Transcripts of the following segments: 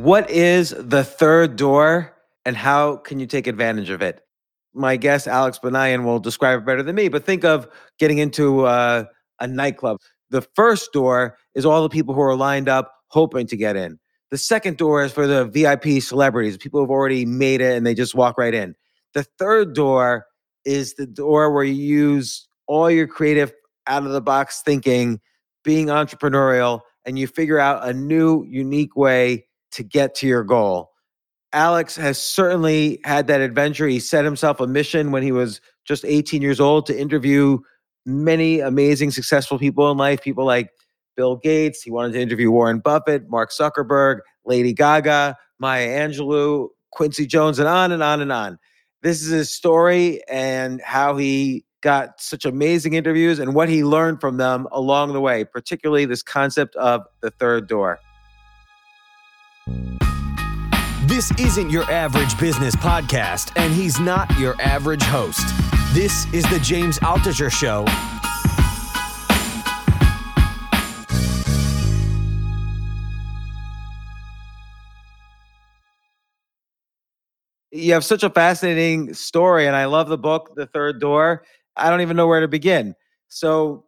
What is the third door and how can you take advantage of it? My guest, Alex Banayan, will describe it better than me, but think of getting into uh, a nightclub. The first door is all the people who are lined up hoping to get in. The second door is for the VIP celebrities, people who've already made it and they just walk right in. The third door is the door where you use all your creative out of the box thinking, being entrepreneurial, and you figure out a new, unique way to get to your goal. Alex has certainly had that adventure. He set himself a mission when he was just 18 years old to interview many amazing, successful people in life, people like Bill Gates. He wanted to interview Warren Buffett, Mark Zuckerberg, Lady Gaga, Maya Angelou, Quincy Jones, and on and on and on. This is his story and how he got such amazing interviews and what he learned from them along the way, particularly this concept of the third door. This isn't your average business podcast, and he's not your average host. This is the James Altucher Show. You have such a fascinating story, and I love the book, The Third Door. I don't even know where to begin. So,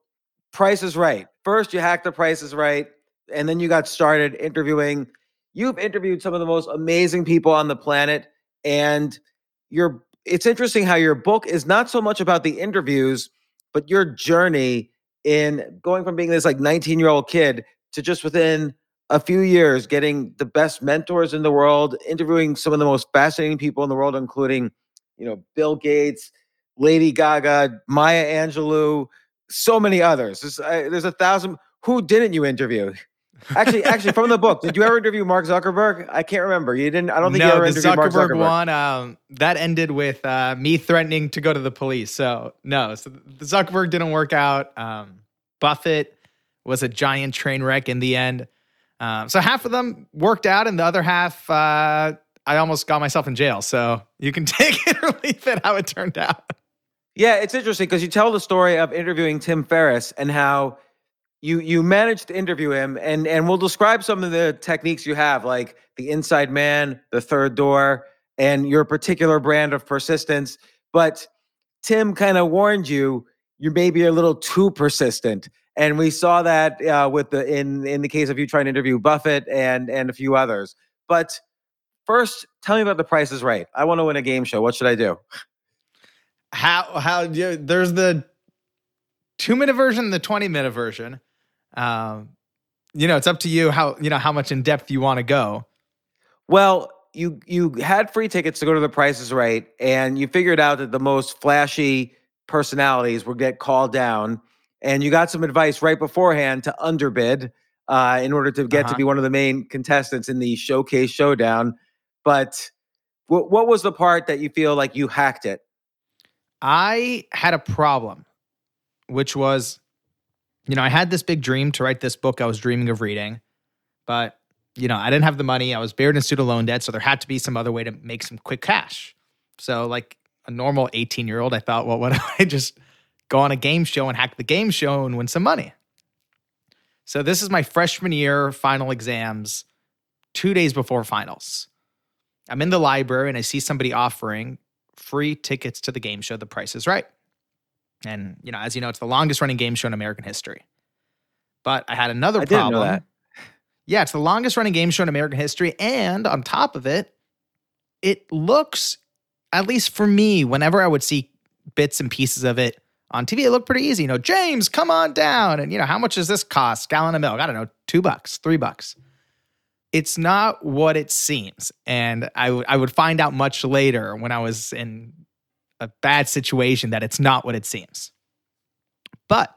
Price is Right. First, you hacked the Price is Right, and then you got started interviewing. You've interviewed some of the most amazing people on the planet, and your it's interesting how your book is not so much about the interviews, but your journey in going from being this like 19 year old kid to just within a few years getting the best mentors in the world, interviewing some of the most fascinating people in the world, including, you know, Bill Gates, Lady Gaga, Maya Angelou, so many others. There's, uh, there's a thousand. Who didn't you interview? Actually, actually, from the book, did you ever interview Mark Zuckerberg? I can't remember. You didn't. I don't think no, you ever interviewed Mark Zuckerberg Zuckerberg. one. Um, that ended with uh, me threatening to go to the police. So no, so the Zuckerberg didn't work out. Um, Buffett was a giant train wreck in the end. Um, so half of them worked out, and the other half, uh, I almost got myself in jail. So you can take it or leave it how it turned out. Yeah, it's interesting because you tell the story of interviewing Tim Ferriss and how you you managed to interview him, and and we'll describe some of the techniques you have, like the inside man, the third door, and your particular brand of persistence. But Tim kind of warned you you maybe a little too persistent, and we saw that uh, with the in in the case of you trying to interview Buffett and and a few others. But first, tell me about the Price is Right. I want to win a game show. What should I do? How how there's the two minute version, the twenty minute version. Um, you know, it's up to you how you know how much in depth you want to go. Well, you you had free tickets to go to the Price is Right, and you figured out that the most flashy personalities would get called down, and you got some advice right beforehand to underbid uh, in order to get to Uh-huh. be one of the main contestants in the showcase showdown. But wh- what was the part that you feel like you hacked it? I had a problem, which was, you know, I had this big dream to write this book I was dreaming of reading, but, you know, I didn't have the money. I was buried in student loan debt. So there had to be some other way to make some quick cash. So, like a normal 18 year old, I thought, well, what if I just go on a game show and hack the game show and win some money? So, this is my freshman year final exams, two days before finals. I'm in the library and I see somebody offering free tickets to the game show The Price is Right. And, you know, as you know, it's the longest running game show in American history. But I had another I problem. that. Yeah, it's the longest running game show in American history. And on top of it, it looks, at least for me, whenever I would see bits and pieces of it on TV, it looked pretty easy. You know, James, come on down. And, you know, how much does this cost? Gallon of milk? I don't know, two bucks, three bucks. It's not what it seems. And I, w- I would find out much later when I was in a bad situation that it's not what it seems. But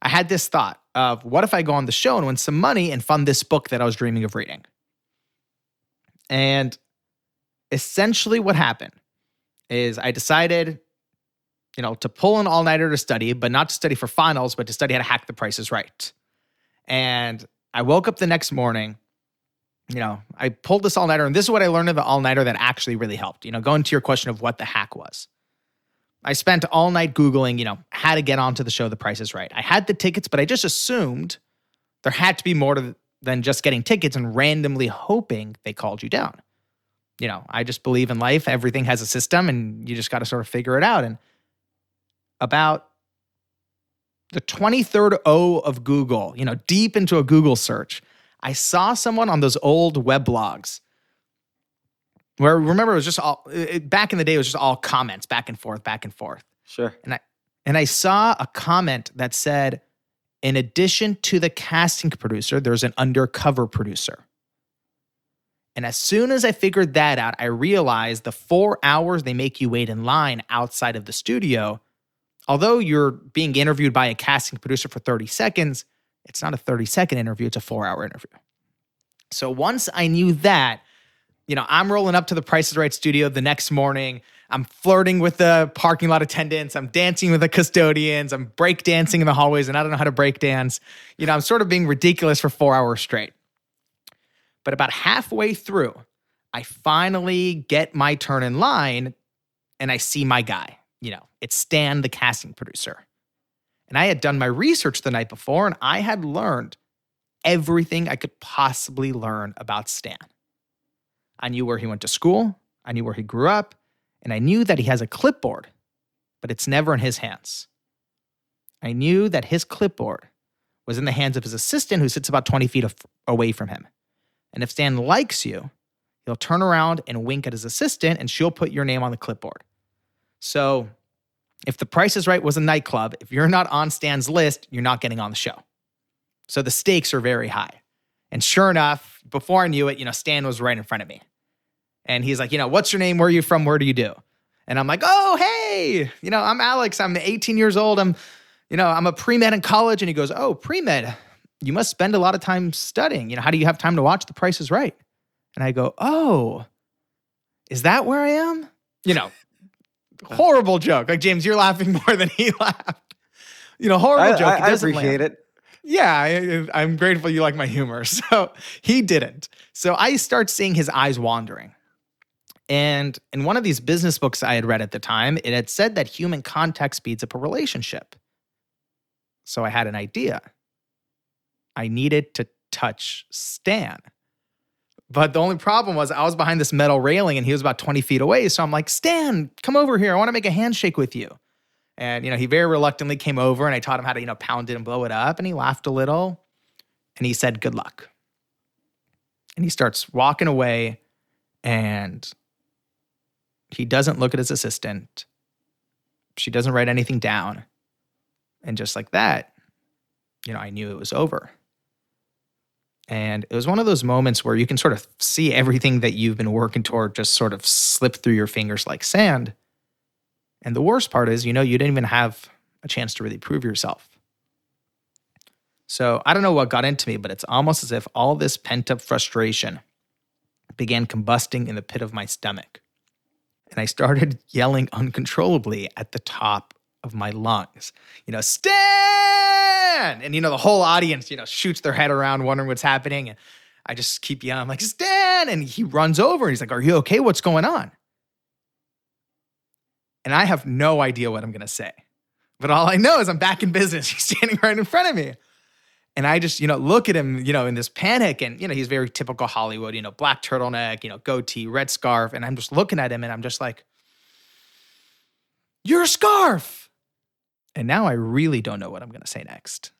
I had this thought of what if I go on the show and win some money and fund this book that I was dreaming of reading? And essentially, what happened is I decided, you know, to pull an all nighter to study, but not to study for finals, but to study how to hack the Price is Right. And I woke up the next morning. You know, I pulled this all nighter, and this is what I learned of the all nighter that actually really helped. You know, going to your question of what the hack was. I spent all night Googling, you know, how to get onto the show The Price is Right. I had the tickets, but I just assumed there had to be more to than just getting tickets and randomly hoping they called you down. You know, I just believe in life. Everything has a system and you just got to sort of figure it out. And about the 23rd O of Google, you know, deep into a Google search, I saw someone on those old web blogs where remember it was just all it, back in the day it was just all comments back and forth back and forth Sure. and i and i saw a comment that said in addition to the casting producer there's an undercover producer and as soon as i figured that out i realized the four hours they make you wait in line outside of the studio although you're being interviewed by a casting producer for 30 seconds it's not a 30 second interview it's a four hour interview so once i knew that you know, I'm rolling up to the Price is Right studio the next morning. I'm flirting with the parking lot attendants. I'm dancing with the custodians. I'm break dancing in the hallways, and I don't know how to break dance. You know, I'm sort of being ridiculous for four hours straight. But about halfway through, I finally get my turn in line and I see my guy. You know, it's Stan, the casting producer. And I had done my research the night before and I had learned everything I could possibly learn about Stan. I knew where he went to school, I knew where he grew up, and I knew that he has a clipboard, but it's never in his hands. I knew that his clipboard was in the hands of his assistant who sits about 20 feet af- away from him. And if Stan likes you, he'll turn around and wink at his assistant and she'll put your name on the clipboard. So if the price is right was a nightclub, if you're not on Stan's list, you're not getting on the show. So the stakes are very high. And sure enough, before I knew it, you know, Stan was right in front of me. And he's like, you know, what's your name? Where are you from? Where do you do? And I'm like, oh, hey, you know, I'm Alex. I'm 18 years old. I'm, you know, I'm a pre med in college. And he goes, oh, pre med, you must spend a lot of time studying. You know, how do you have time to watch The Price is Right? And I go, oh, is that where I am? You know, horrible joke. Like, James, you're laughing more than he laughed. You know, horrible I, joke. I, I appreciate land. it. Yeah, I, I'm grateful you like my humor. So he didn't. So I start seeing his eyes wandering. And in one of these business books I had read at the time, it had said that human contact speeds up a relationship. So I had an idea. I needed to touch Stan. But the only problem was I was behind this metal railing and he was about 20 feet away. So I'm like, Stan, come over here. I want to make a handshake with you. And, you know, he very reluctantly came over and I taught him how to, you know, pound it and blow it up. And he laughed a little and he said, Good luck. And he starts walking away and he doesn't look at his assistant. She doesn't write anything down. And just like that, you know, I knew it was over. And it was one of those moments where you can sort of see everything that you've been working toward just sort of slip through your fingers like sand. And the worst part is, you know, you didn't even have a chance to really prove yourself. So I don't know what got into me, but it's almost as if all this pent up frustration began combusting in the pit of my stomach. And I started yelling uncontrollably at the top of my lungs, you know, Stan! And, you know, the whole audience, you know, shoots their head around wondering what's happening. And I just keep yelling, I'm like, Stan! And he runs over and he's like, Are you okay? What's going on? And I have no idea what I'm going to say. But all I know is I'm back in business. He's standing right in front of me. And I just, you know, look at him, you know, in this panic. And, you know, he's very typical Hollywood, you know, black turtleneck, you know, goatee, red scarf. And I'm just looking at him and I'm just like, Your scarf. And now I really don't know what I'm going to say next.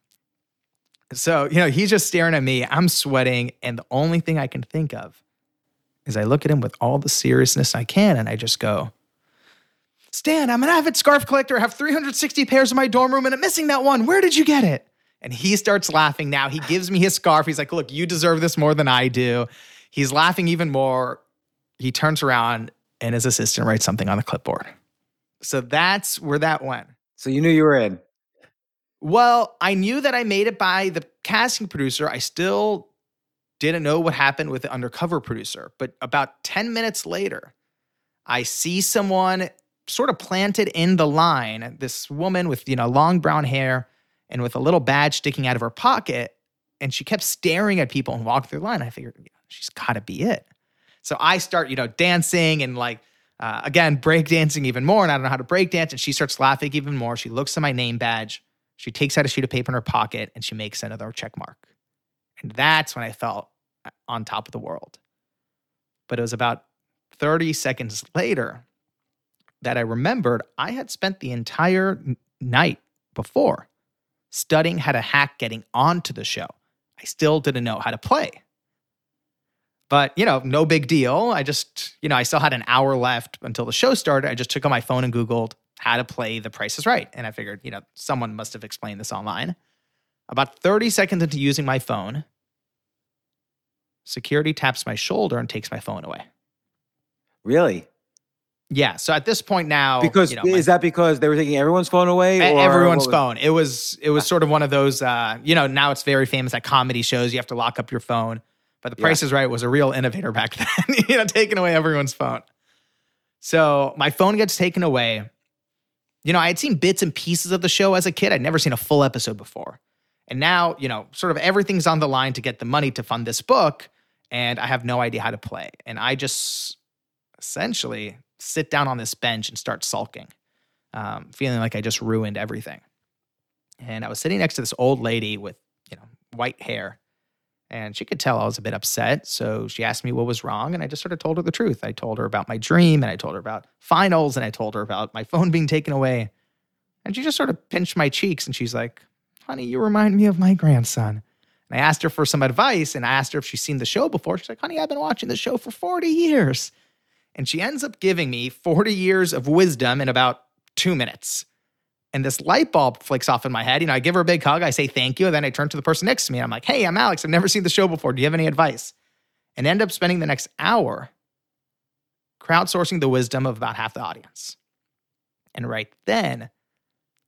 So, you know, he's just staring at me. I'm sweating. And the only thing I can think of is I look at him with all the seriousness I can and I just go, Stan, I'm an avid scarf collector. I have 360 pairs in my dorm room and I'm missing that one. Where did you get it? And he starts laughing now. He gives me his scarf. He's like, Look, you deserve this more than I do. He's laughing even more. He turns around and his assistant writes something on the clipboard. So that's where that went. So you knew you were in. Well, I knew that I made it by the casting producer. I still didn't know what happened with the undercover producer. But about 10 minutes later, I see someone sort of planted in the line, this woman with, you know, long brown hair and with a little badge sticking out of her pocket. And she kept staring at people and walked through the line. I figured she's got to be it. So I start, you know, dancing and like, uh, again, break dancing even more. And I don't know how to break dance. And she starts laughing even more. She looks at my name badge. She takes out a sheet of paper in her pocket and she makes another check mark. And that's when I felt uh, on top of the world. But it was about 30 seconds later that I remembered I had spent the entire night before studying how to hack getting onto the show. I still didn't know how to play. But, you know, no big deal. I just, you know, I still had an hour left until the show started. I just took out my phone and Googled how to play The Price is Right. And I figured, you know, someone must have explained this online. About 30 seconds into using my phone, security taps my shoulder and takes my phone away. Really? Yeah. So at this point now, Because you know, my- is that because they were taking everyone's phone away? Or everyone's phone. It was it was sort of one of those. Uh, you know, now it's very famous at comedy shows. You have to lock up your phone. But The Yeah. Price is Right was a real innovator back then. you know, taking away everyone's phone. So my phone gets taken away. You know, I had seen bits and pieces of the show as a kid. I'd never seen a full episode before. And now, you know, sort of everything's on the line to get the money to fund this book. And I have no idea how to play. And I just essentially sit down on this bench and start sulking, um, feeling like I just ruined everything. And I was sitting next to this old lady with, you know, white hair. And she could tell I was a bit upset. So she asked me what was wrong. And I just sort of told her the truth. I told her about my dream and I told her about finals and I told her about my phone being taken away. And she just sort of pinched my cheeks and she's like, honey, you remind me of my grandson. And I asked her for some advice and I asked her if she's seen the show before. She's like, honey, I've been watching the show for 40 years. And she ends up giving me 40 years of wisdom in about two minutes. And this light bulb flicks off in my head. You know, I give her a big hug. I say thank you. And then I turn to the person next to me. I'm like, hey, I'm Alex. I've never seen the show before. Do you have any advice? And end up spending the next hour crowdsourcing the wisdom of about half the audience. And right then,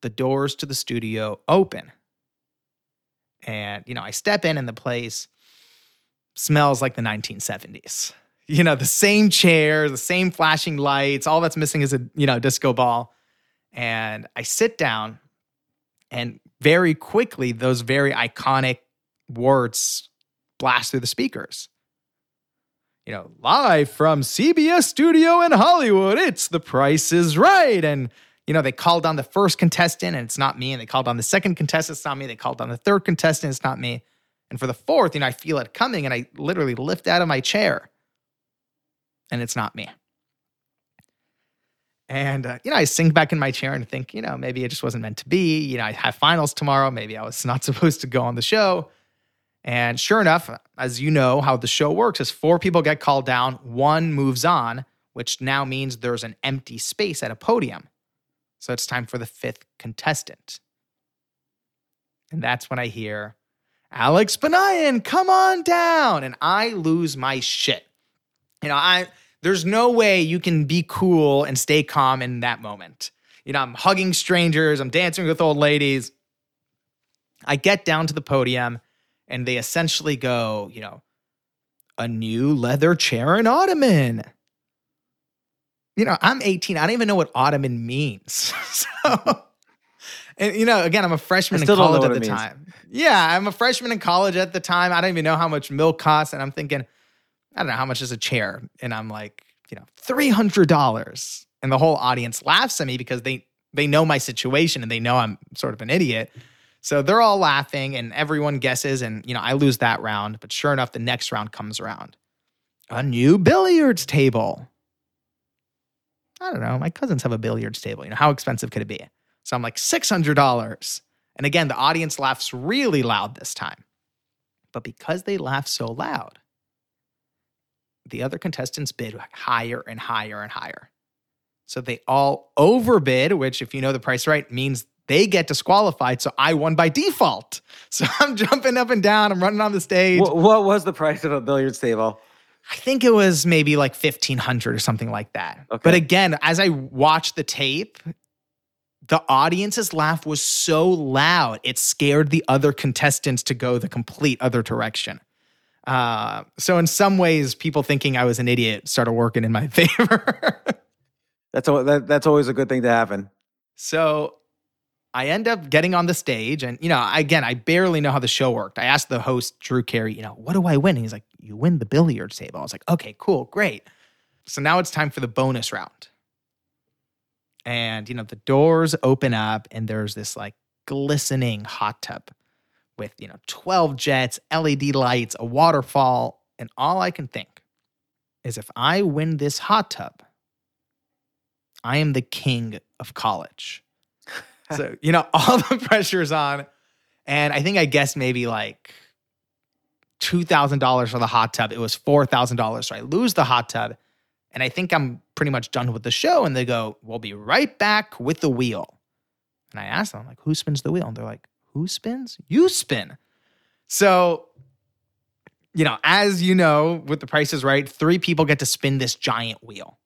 the doors to the studio open. And, you know, I step in and the place smells like the 1970s. You know, the same chairs, the same flashing lights. All that's missing is a, you know, disco ball. And I sit down and very quickly, those very iconic words blast through the speakers. You know, live from CBS Studio in Hollywood, it's The Price is Right. And, you know, they called on the first contestant and it's not me. And they called on the second contestant, it's not me. They called on the third contestant, it's not me. And for the fourth, you know, I feel it coming and I literally lift out of my chair and it's not me. And, uh, you know, I sink back in my chair and think, you know, maybe it just wasn't meant to be. You know, I have finals tomorrow. Maybe I was not supposed to go on the show. And sure enough, as you know, how the show works is four people get called down, one moves on, which now means there's an empty space at a podium. So it's time for the fifth contestant. And that's when I hear, Alex Banayan, come on down. And I lose my shit. You know, I there's no way you can be cool and stay calm in that moment. You know, I'm hugging strangers, I'm dancing with old ladies. I get down to the podium and they essentially go, you know, a new leather chair and ottoman. You know, I'm 18. I don't even know what ottoman means. so, and you know, again, I'm a freshman in still don't know college at the time. Yeah, I'm a freshman in college at the time. I don't even know how much milk costs. And I'm thinking, I don't know how much is a chair. And I'm like, you know, $300. And the whole audience laughs at me because they they know my situation and they know I'm sort of an idiot. So they're all laughing and everyone guesses and you know, I lose that round, but sure enough the next round comes around. A new billiards table. I don't know, my cousins have a billiards table. You know, how expensive could it be? So I'm like $600. And again, the audience laughs really loud this time. But because they laugh so loud, the other contestants bid higher and higher and higher. So they all overbid, which, if you know the price right, means they get disqualified. So I won by default. So I'm jumping up and down. I'm running on the stage. What, what was the price of a billiards table? I think it was maybe like 1500 or something like that. Okay. But again, as I watched the tape, the audience's laugh was so loud, it scared the other contestants to go the complete other direction. Uh, so in some ways, people thinking I was an idiot started working in my favor. That's al- that, that's always a good thing to happen. So I end up getting on the stage, and you know, again, I barely know how the show worked. I asked the host, Drew Carey, you know, what do I win? And he's like, you win the billiards table. I was like, okay, cool, great. So now it's time for the bonus round. And you know, the doors open up, and there's this like glistening hot tub with, you know, 12 jets, LED lights, a waterfall. And all I can think is if I win this hot tub, I am the king of college. so, you know, all the pressure is on. And I think I guessed maybe like $2,000 for the hot tub. It was $4,000. So I lose the hot tub. And I think I'm pretty much done with the show. And they go, We'll be right back with the wheel. And I asked them, I'm like, Who spins the wheel? And they're like, Who spins? You spin. So, you know, as you know, with the Price is Right, three people get to spin this giant wheel.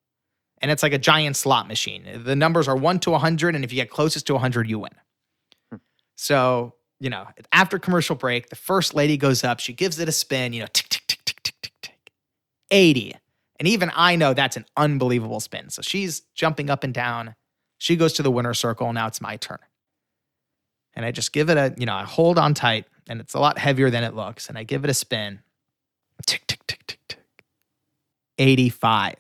And it's like a giant slot machine. The numbers are one to 100. And if you get closest to 100, you win. Hmm. So you know, after commercial break, the first lady goes up, she gives it a spin, you know, tick, tick, tick, tick, tick, tick, tick. 80. And even I know that's an unbelievable spin. So she's jumping up and down. She goes to the winner circle. Now it's my turn. And I just give it a, you know, I hold on tight and it's a lot heavier than it looks. And I give it a spin. Tick, tick, tick, tick, tick. 85.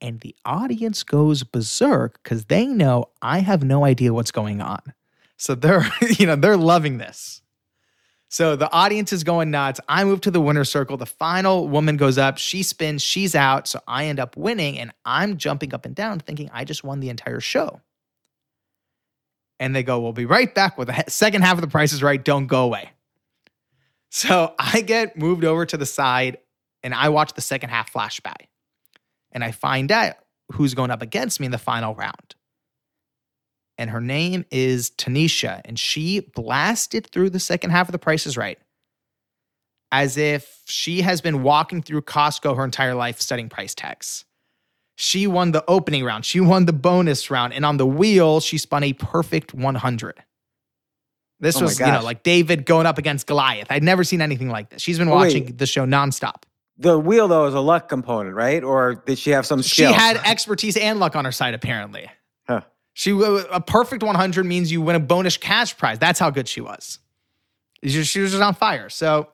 And the audience goes berserk because they know I have no idea what's going on. So they're, you know, they're loving this. So the audience is going nuts. I move to the winner's circle. The final woman goes up. She spins. She's out. So I end up winning. And I'm jumping up and down thinking I just won the entire show. And they go, We'll be right back with the second half of the price is right. Don't go away. So I get moved over to the side and I watch the second half flashback. And I find out who's going up against me in the final round and her name is Tanisha, and she blasted through the second half of The Price is Right as if she has been walking through Costco her entire life studying price tags. She won the opening round, she won the bonus round, and on the wheel, she spun a perfect 100. This oh was, you know, like David going up against Goliath. I'd never seen anything like this. She's been watching Wait. the show nonstop. The wheel, though, is a luck component, right? Or did she have some skill? She had expertise and luck on her side, apparently. Huh. She uh, a perfect 100 means you win a bonus cash prize. That's how good she was. She was just on fire. So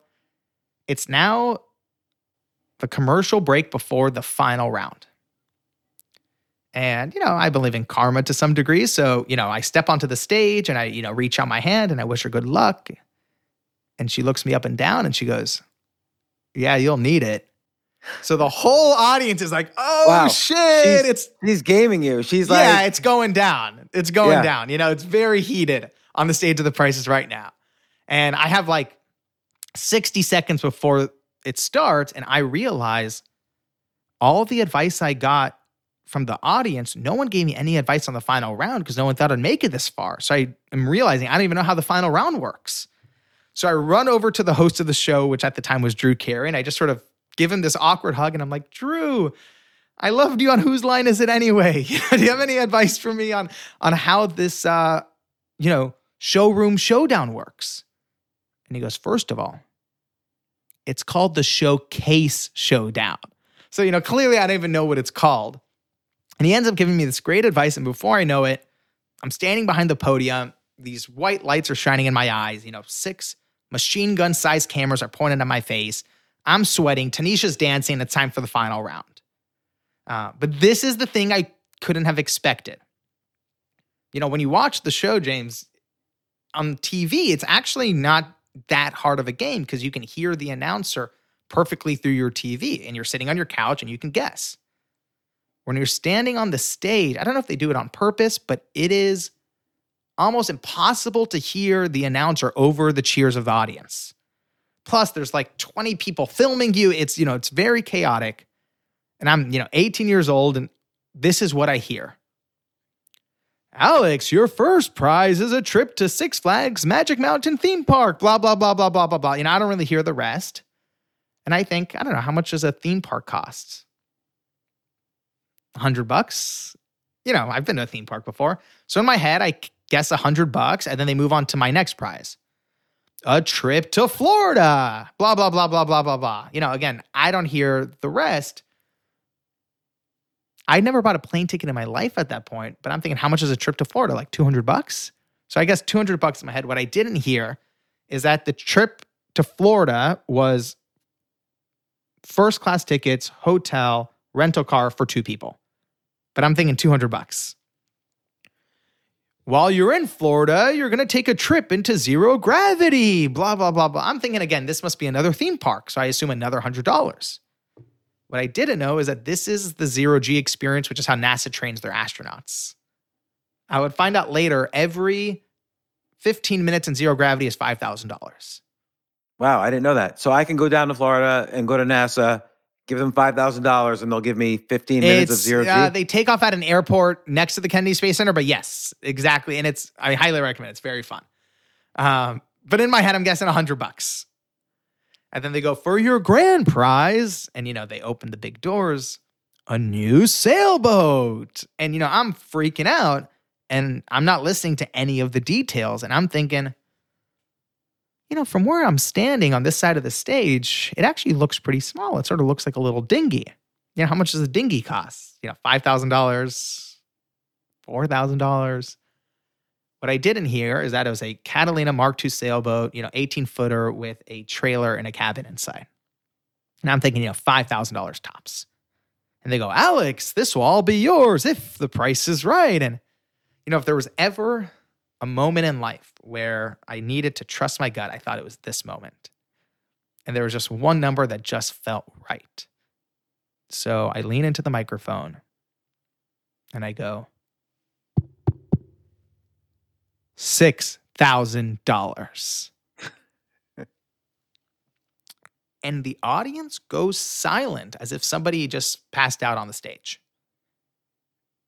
it's now the commercial break before the final round. And, you know, I believe in karma to some degree. So, you know, I step onto the stage and I, you know, reach out my hand and I wish her good luck. And she looks me up and down and she goes, Yeah, you'll need it. So the whole audience is like, "Oh wow. shit!" She's, it's he's gaming you. She's like, "Yeah, it's going down. It's going yeah. down." You know, it's very heated on the stage of the Price is Right now, and I have like sixty seconds before it starts, and I realize all the advice I got from the audience, no one gave me any advice on the final round because no one thought I'd make it this far. So I am realizing I don't even know how the final round works. So I run over to the host of the show, which at the time was Drew Carey, and I just sort of give him this awkward hug. And I'm like, Drew, I loved you on whose line is it anyway? Do you have any advice for me on on how this uh, you know, showroom showdown works? And he goes, first of all, it's called the showcase showdown. So, you know, clearly I don't even know what it's called. And he ends up giving me this great advice. And before I know it, I'm standing behind the podium. These white lights are shining in my eyes. You know, six machine gun sized cameras are pointed at my face. I'm sweating. Tanisha's dancing. It's time for the final round. Uh, but this is the thing I couldn't have expected. You know, when you watch the show, James, on TV, it's actually not that hard of a game because you can hear the announcer perfectly through your TV and you're sitting on your couch and you can guess. When you're standing on the stage, I don't know if they do it on purpose, but it is almost impossible to hear the announcer over the cheers of the audience. Plus, there's like 20 people filming you. It's, you know, it's very chaotic. And I'm, you know, 18 years old, and this is what I hear. Alex, your first prize is a trip to Six Flags Magic Mountain theme park. Blah, blah, blah, blah, blah, blah, blah. You know, I don't really hear the rest. And I think, I don't know, how much does a theme park cost? 100 bucks? You know, I've been to a theme park before. So in my head, I guess 100 bucks, and then they move on to my next prize a trip to Florida, blah, blah, blah, blah, blah, blah, blah. You know, again, I don't hear the rest. I never bought a plane ticket in my life at that point, but I'm thinking, how much is a trip to Florida? Like 200 bucks? So I guess 200 bucks in my head. What I didn't hear is that the trip to Florida was first class tickets, hotel, rental car for two people. But I'm thinking 200 bucks. while you're in Florida, you're going to take a trip into zero gravity, blah, blah, blah, blah. I'm thinking again, this must be another theme park. So I assume another $100. What I didn't know is that this is the zero G experience, which is how NASA trains their astronauts. I would find out later every 15 minutes in zero gravity is $5,000. Wow, I didn't know that. So I can go down to Florida and go to NASA, give them five thousand dollars, and they'll give me fifteen minutes of zero G. uh, they take off at an airport next to the Kennedy Space Center, but yes, exactly. And it's, I highly recommend it. It's very fun. Um, but in my head, I'm guessing a hundred bucks. And then they go for your grand prize. And, you know, they open the big doors, a new sailboat. And, you know, I'm freaking out and I'm not listening to any of the details. And I'm thinking, you know, from where I'm standing on this side of the stage, it actually looks pretty small. It sort of looks like a little dinghy. You know, how much does a dinghy cost? You know, $5,000, $4,000. What I didn't hear is that it was a Catalina Mark II sailboat, you know, 18 footer with a trailer and a cabin inside. And I'm thinking, you know, $5,000 tops. And they go, Alex, this will all be yours if the price is right. And, you know, if there was ever a moment in life where I needed to trust my gut, I thought it was this moment. And there was just one number that just felt right. So I lean into the microphone and I go, $6,000. and the audience goes silent as if somebody just passed out on the stage.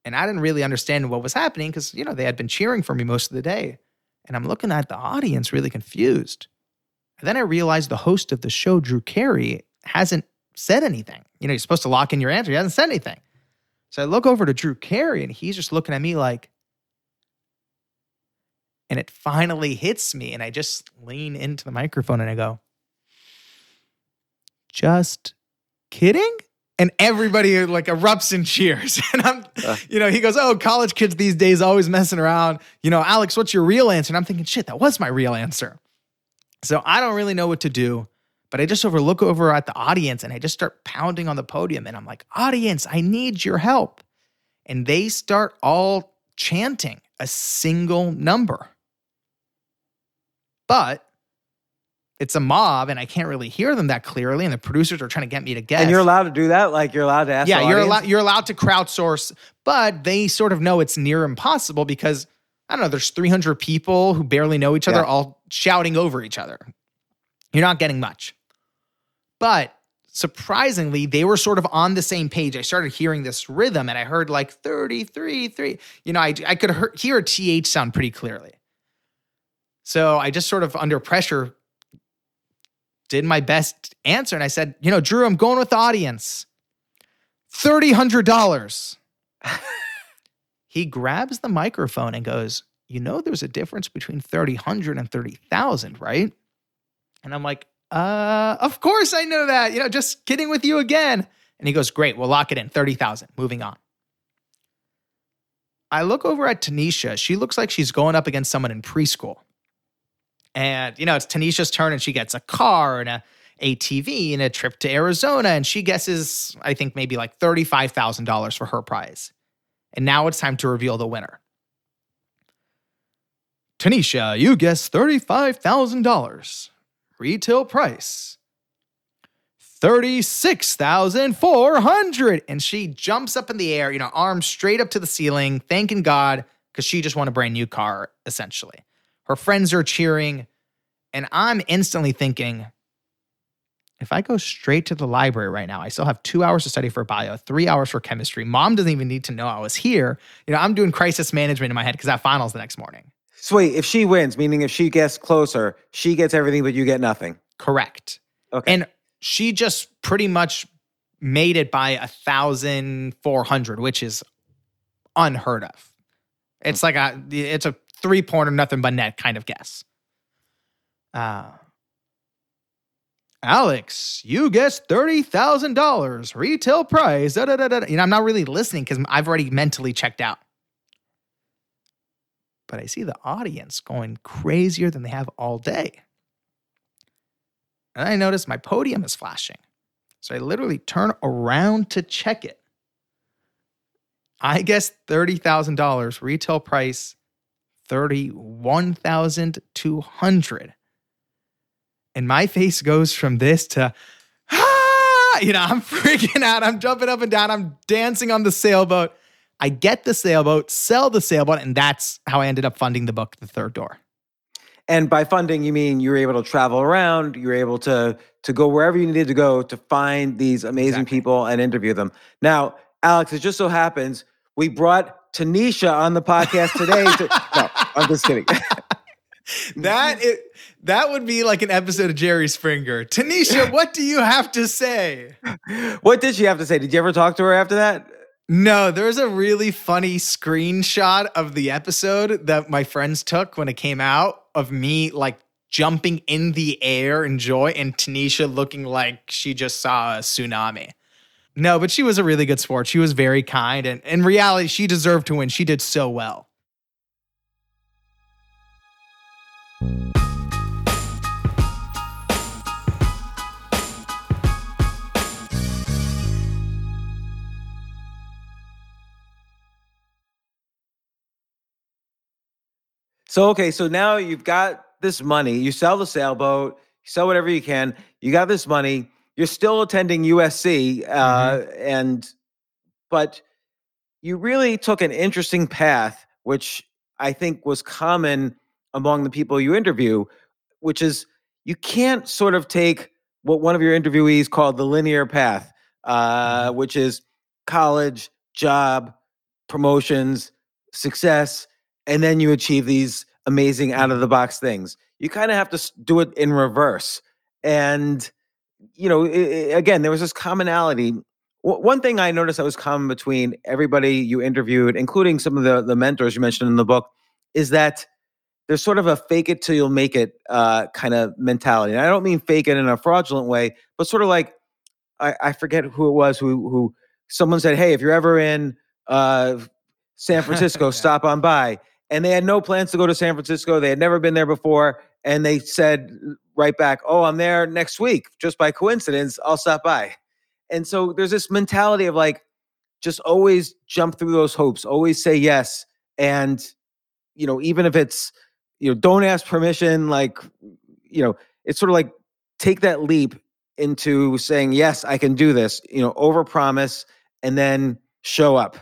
And I didn't really understand what was happening because, you know, they had been cheering for me most of the day. And I'm looking at the audience really confused. And then I realized the host of the show, Drew Carey, hasn't said anything. You know, you're supposed to lock in your answer. He hasn't said anything. So I look over to Drew Carey and he's just looking at me like, and it finally hits me. And I just lean into the microphone and I go, just kidding? And everybody like erupts in cheers. And I'm, Uh. you know, he goes, Oh, college kids these days always messing around. You know, Alex, what's your real answer? And I'm thinking, shit, that was my real answer. So I don't really know what to do, but I just over look over at the audience and I just start pounding on the podium and I'm like, audience, I need your help. And they start all chanting a single number. But it's a mob and I can't really hear them that clearly. And the producers are trying to get me to guess. and you're allowed to do that. Like you're allowed to ask. yeah, you're allowed you're allowed to crowdsource, but they sort of know it's near impossible because I don't know, there's 300 people who barely know each other Yeah. all shouting over each other. You're not getting much. But surprisingly, they were sort of on the same page. I started hearing this rhythm and I heard like 33 3. You know, I I could hear a th sound pretty clearly. So I just sort of under pressure did my best answer and I said, "You know, Drew, I'm going with the audience." $3,000. he grabs the microphone and goes, You know, there's a difference between 3,000 and 30,000, right? And I'm like, Uh, of course I know that. You know, just kidding with you again. And he goes, Great, we'll lock it in 30,000. Moving on. I look over at Tanisha. She looks like she's going up against someone in preschool. And, you know, it's Tanisha's turn and she gets a car and a ATV and a trip to Arizona. And she guesses, I think, maybe like $35,000 for her prize. And now it's time to reveal the winner. Tanisha, you guessed $35,000. Retail price. 36,400 and she jumps up in the air, you know, arms straight up to the ceiling, thanking God cuz she just won a brand new car essentially. Her friends are cheering and I'm instantly thinking if I go straight to the library right now, I still have 2 hours to study for bio, 3 hours for chemistry. Mom doesn't even need to know I was here. You know, I'm doing crisis management in my head cuz that finals the next morning. So wait, if she wins, meaning if she gets closer, she gets everything, but you get nothing. Correct. Okay. And she just pretty much made it by a thousand four hundred, which is unheard of. It's hmm. like a it's a three pointer, nothing but net kind of guess. Uh Alex, you guessed thirty thousand dollars retail price. Da, da, da, da. You know, I'm not really listening because I've already mentally checked out. But I see the audience going crazier than they have all day. And I notice my podium is flashing. So I literally turn around to check it. I guess $30,000 retail price 31,200. And my face goes from this to, ah, you know, I'm freaking out. I'm jumping up and down. I'm dancing on the sailboat. I get the sailboat, sell the sailboat, and that's how I ended up funding the book, The Third Door. And by funding, you mean you were able to travel around, you were able to to go wherever you needed to go to find these amazing Exactly. people and interview them. Now, Alex, it just so happens we brought Tanisha on the podcast today. To, no, I'm just kidding. That it that would be like an episode of Jerry Springer. Tanisha, what do you have to say? what did she have to say? Did you ever talk to her after that? No, there's a really funny screenshot of the episode that my friends took when it came out of me like jumping in the air in joy and Tanisha looking like she just saw a tsunami. No, but she was a really good sport. She was very kind and in reality she deserved to win. She did so well. So okay, so now you've got this money. You sell the sailboat, sell whatever you can. You got this money. You're still attending USC, uh, and but you really took an interesting path, which I think was common among the people you interview, which is you can't sort of take what one of your interviewees called the linear path, uh, which is college, job, promotions, success, and then you achieve these amazing out of the box things. You kind of have to do it in reverse. And, you know, i- i- again, there was this commonality. W- One thing I noticed that was common between everybody you interviewed, including some of the, the mentors you mentioned in the book, is that there's sort of a fake it till you'll make it uh, kind of mentality. And I don't mean fake it in a fraudulent way, but sort of like I, I forget who it was who who someone said, "Hey, if you're ever in uh, San Francisco, Yeah. stop on by." And they had no plans to go to San Francisco. They had never been there before, and they said right back, "Oh, I'm there next week. Just by coincidence, I'll stop by." And so there's this mentality of like, just always jump through those hoops, always say yes, and you know, even if it's you know, don't ask permission. Like, you know, it's sort of like take that leap into saying yes, I can do this. You know, overpromise and then show up.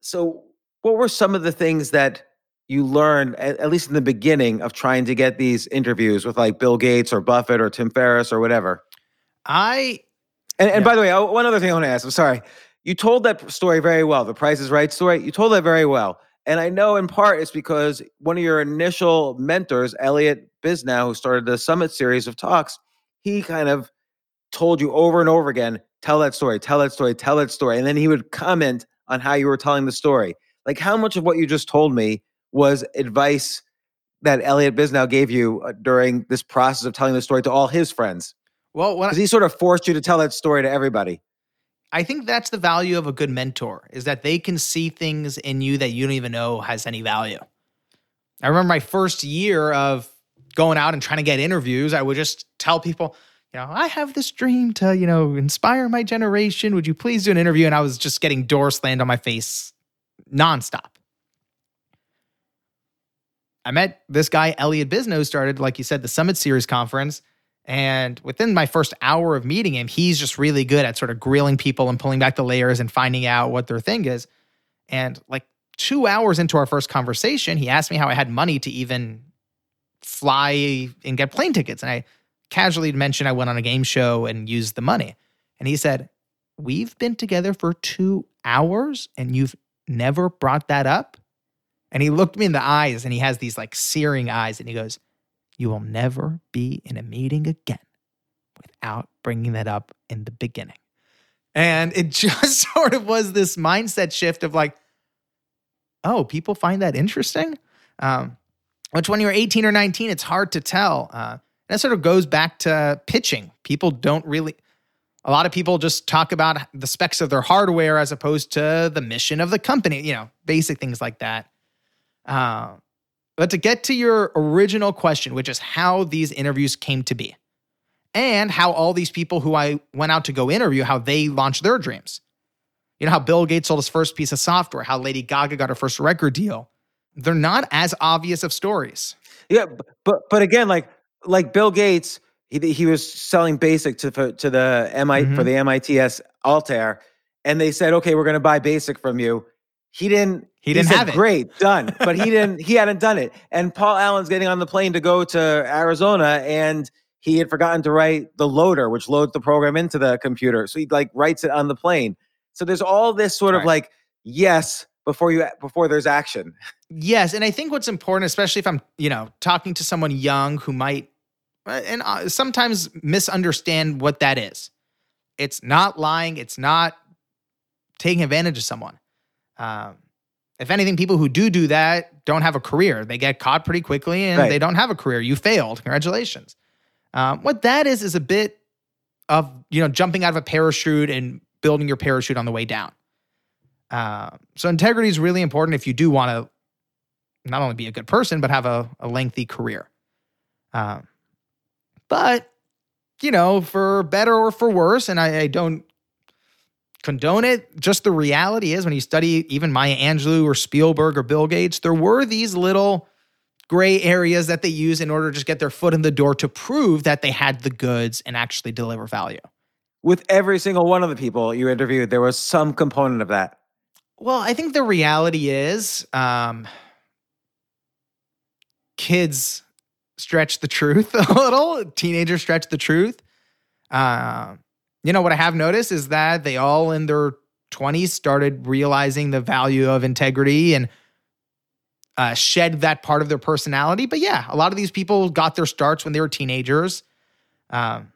So, what were some of the things that you learn at, least in the beginning, of trying to get these interviews with like Bill Gates or Buffett or Tim Ferriss or whatever? I And, and Yeah. by the way, oh, one other thing I want to ask. I'm sorry. You told that story very well. The Price is Right story. You told that very well. And I know in part it's because one of your initial mentors, Elliot Bisnow, who started the Summit series of talks, he kind of told you over and over again, tell that story, tell that story, tell that story. And then he would comment on how you were telling the story. Like how much of what you just told me was advice that Elliot Bisnow gave you uh, during this process of telling the story to all his friends? well Because he sort of forced you to tell that story to everybody. I think that's the value of a good mentor is that they can see things in you that you don't even know has any value. I remember my first year of going out and trying to get interviews, I would just tell people, you know, I have this dream to, you know, inspire my generation. Would you please do an interview? And I was just getting doors slammed on my face nonstop. I met this guy, Elliot Bisnow, started, like you said, the Summit Series conference. And within my first hour of meeting him, he's just really good at sort of grilling people and pulling back the layers and finding out what their thing is. And like two hours into our first conversation, he asked me how I had money to even fly and get plane tickets. And I casually mentioned I went on a game show and used the money. And he said, We've been together for two hours and you've never brought that up. And he looked me in the eyes and he has these like searing eyes and he goes, You will never be in a meeting again without bringing that up in the beginning. And it just sort of was this mindset shift of like, oh, people find that interesting. Um, which when you're 18 or 19, it's hard to tell. Uh, that sort of goes back to pitching. People don't really, a lot of people just talk about the specs of their hardware as opposed to the mission of the company, you know, basic things like that. Uh, but to get to your original question, which is how these interviews came to be, and how all these people who I went out to go interview, how they launched their dreams. You know, how Bill Gates sold his first piece of software, how Lady Gaga got her first record deal, they're not as obvious of stories. Yeah, but but again, like like Bill Gates, he he was selling Basic to for, to the MI for Mhm. the MITS Altair, and they said, okay, we're going to buy Basic from you. He didn't. He didn't said, have it. Great, done. But he didn't. He hadn't done it. And Paul Allen's getting on the plane to go to Arizona, and he had forgotten to write the loader, which loads the program into the computer. So he like writes it on the plane. So there's all this sort of like yes before you before there's action. Yes, and I think what's important, especially if I'm, you know, talking to someone young who might, uh, and uh, sometimes misunderstand what that is. It's not lying. It's not taking advantage of someone. Um, if anything, people who do do that don't have a career. They get caught pretty quickly, and Right. they don't have a career. You failed. Congratulations. Um, what that is is a bit of you know jumping out of a parachute and building your parachute on the way down. Uh, so integrity is really important if you do want to not only be a good person but have a, a lengthy career. Um, but you know, for better or for worse, and I, I don't condone it. Just the reality is, when you study even Maya Angelou or Spielberg or Bill Gates, there were these little gray areas that they use in order to just get their foot in the door to prove that they had the goods and actually deliver value. With every single one of the people you interviewed, there was some component of that. Well, I think the reality is um, kids stretch the truth a little, teenagers stretch the truth. Uh, you know, what I have noticed is that they all in their 20s started realizing the value of integrity and uh, shed that part of their personality. But yeah, a lot of these people got their starts when they were teenagers. Um,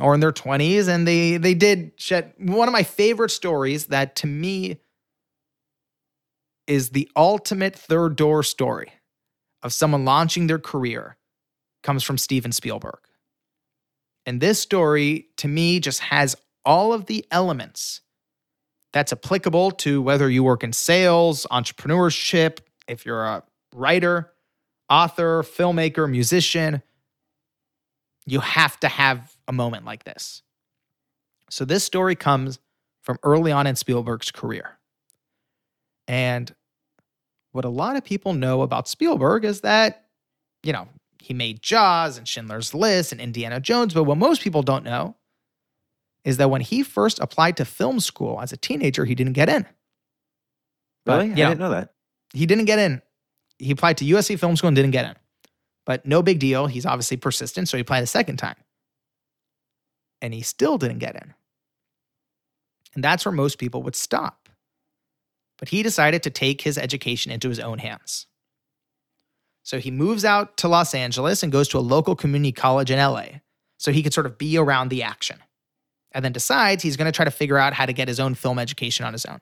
or in their 20s and they they did shed one of my favorite stories that to me is the ultimate third door story of someone launching their career comes from Steven Spielberg. And this story, to me, just has all of the elements that's applicable to whether you work in sales, entrepreneurship, if you're a writer, author, filmmaker, musician. You have to have a moment like this. So, this story comes from early on in Spielberg's career. And what a lot of people know about Spielberg is that, you know, he made Jaws and Schindler's List and Indiana Jones. But what most people don't know is that when he first applied to film school as a teenager, he didn't get in. But, Really? you I didn't know that. he didn't get in. He applied to USC Film School and didn't get in. But no big deal. He's obviously persistent, so he applied a second time. And he still didn't get in. And that's where most people would stop. But he decided to take his education into his own hands. So he moves out to Los Angeles and goes to a local community college in LA so he could sort of be around the action. And then decides he's going to try to figure out how to get his own film education on his own.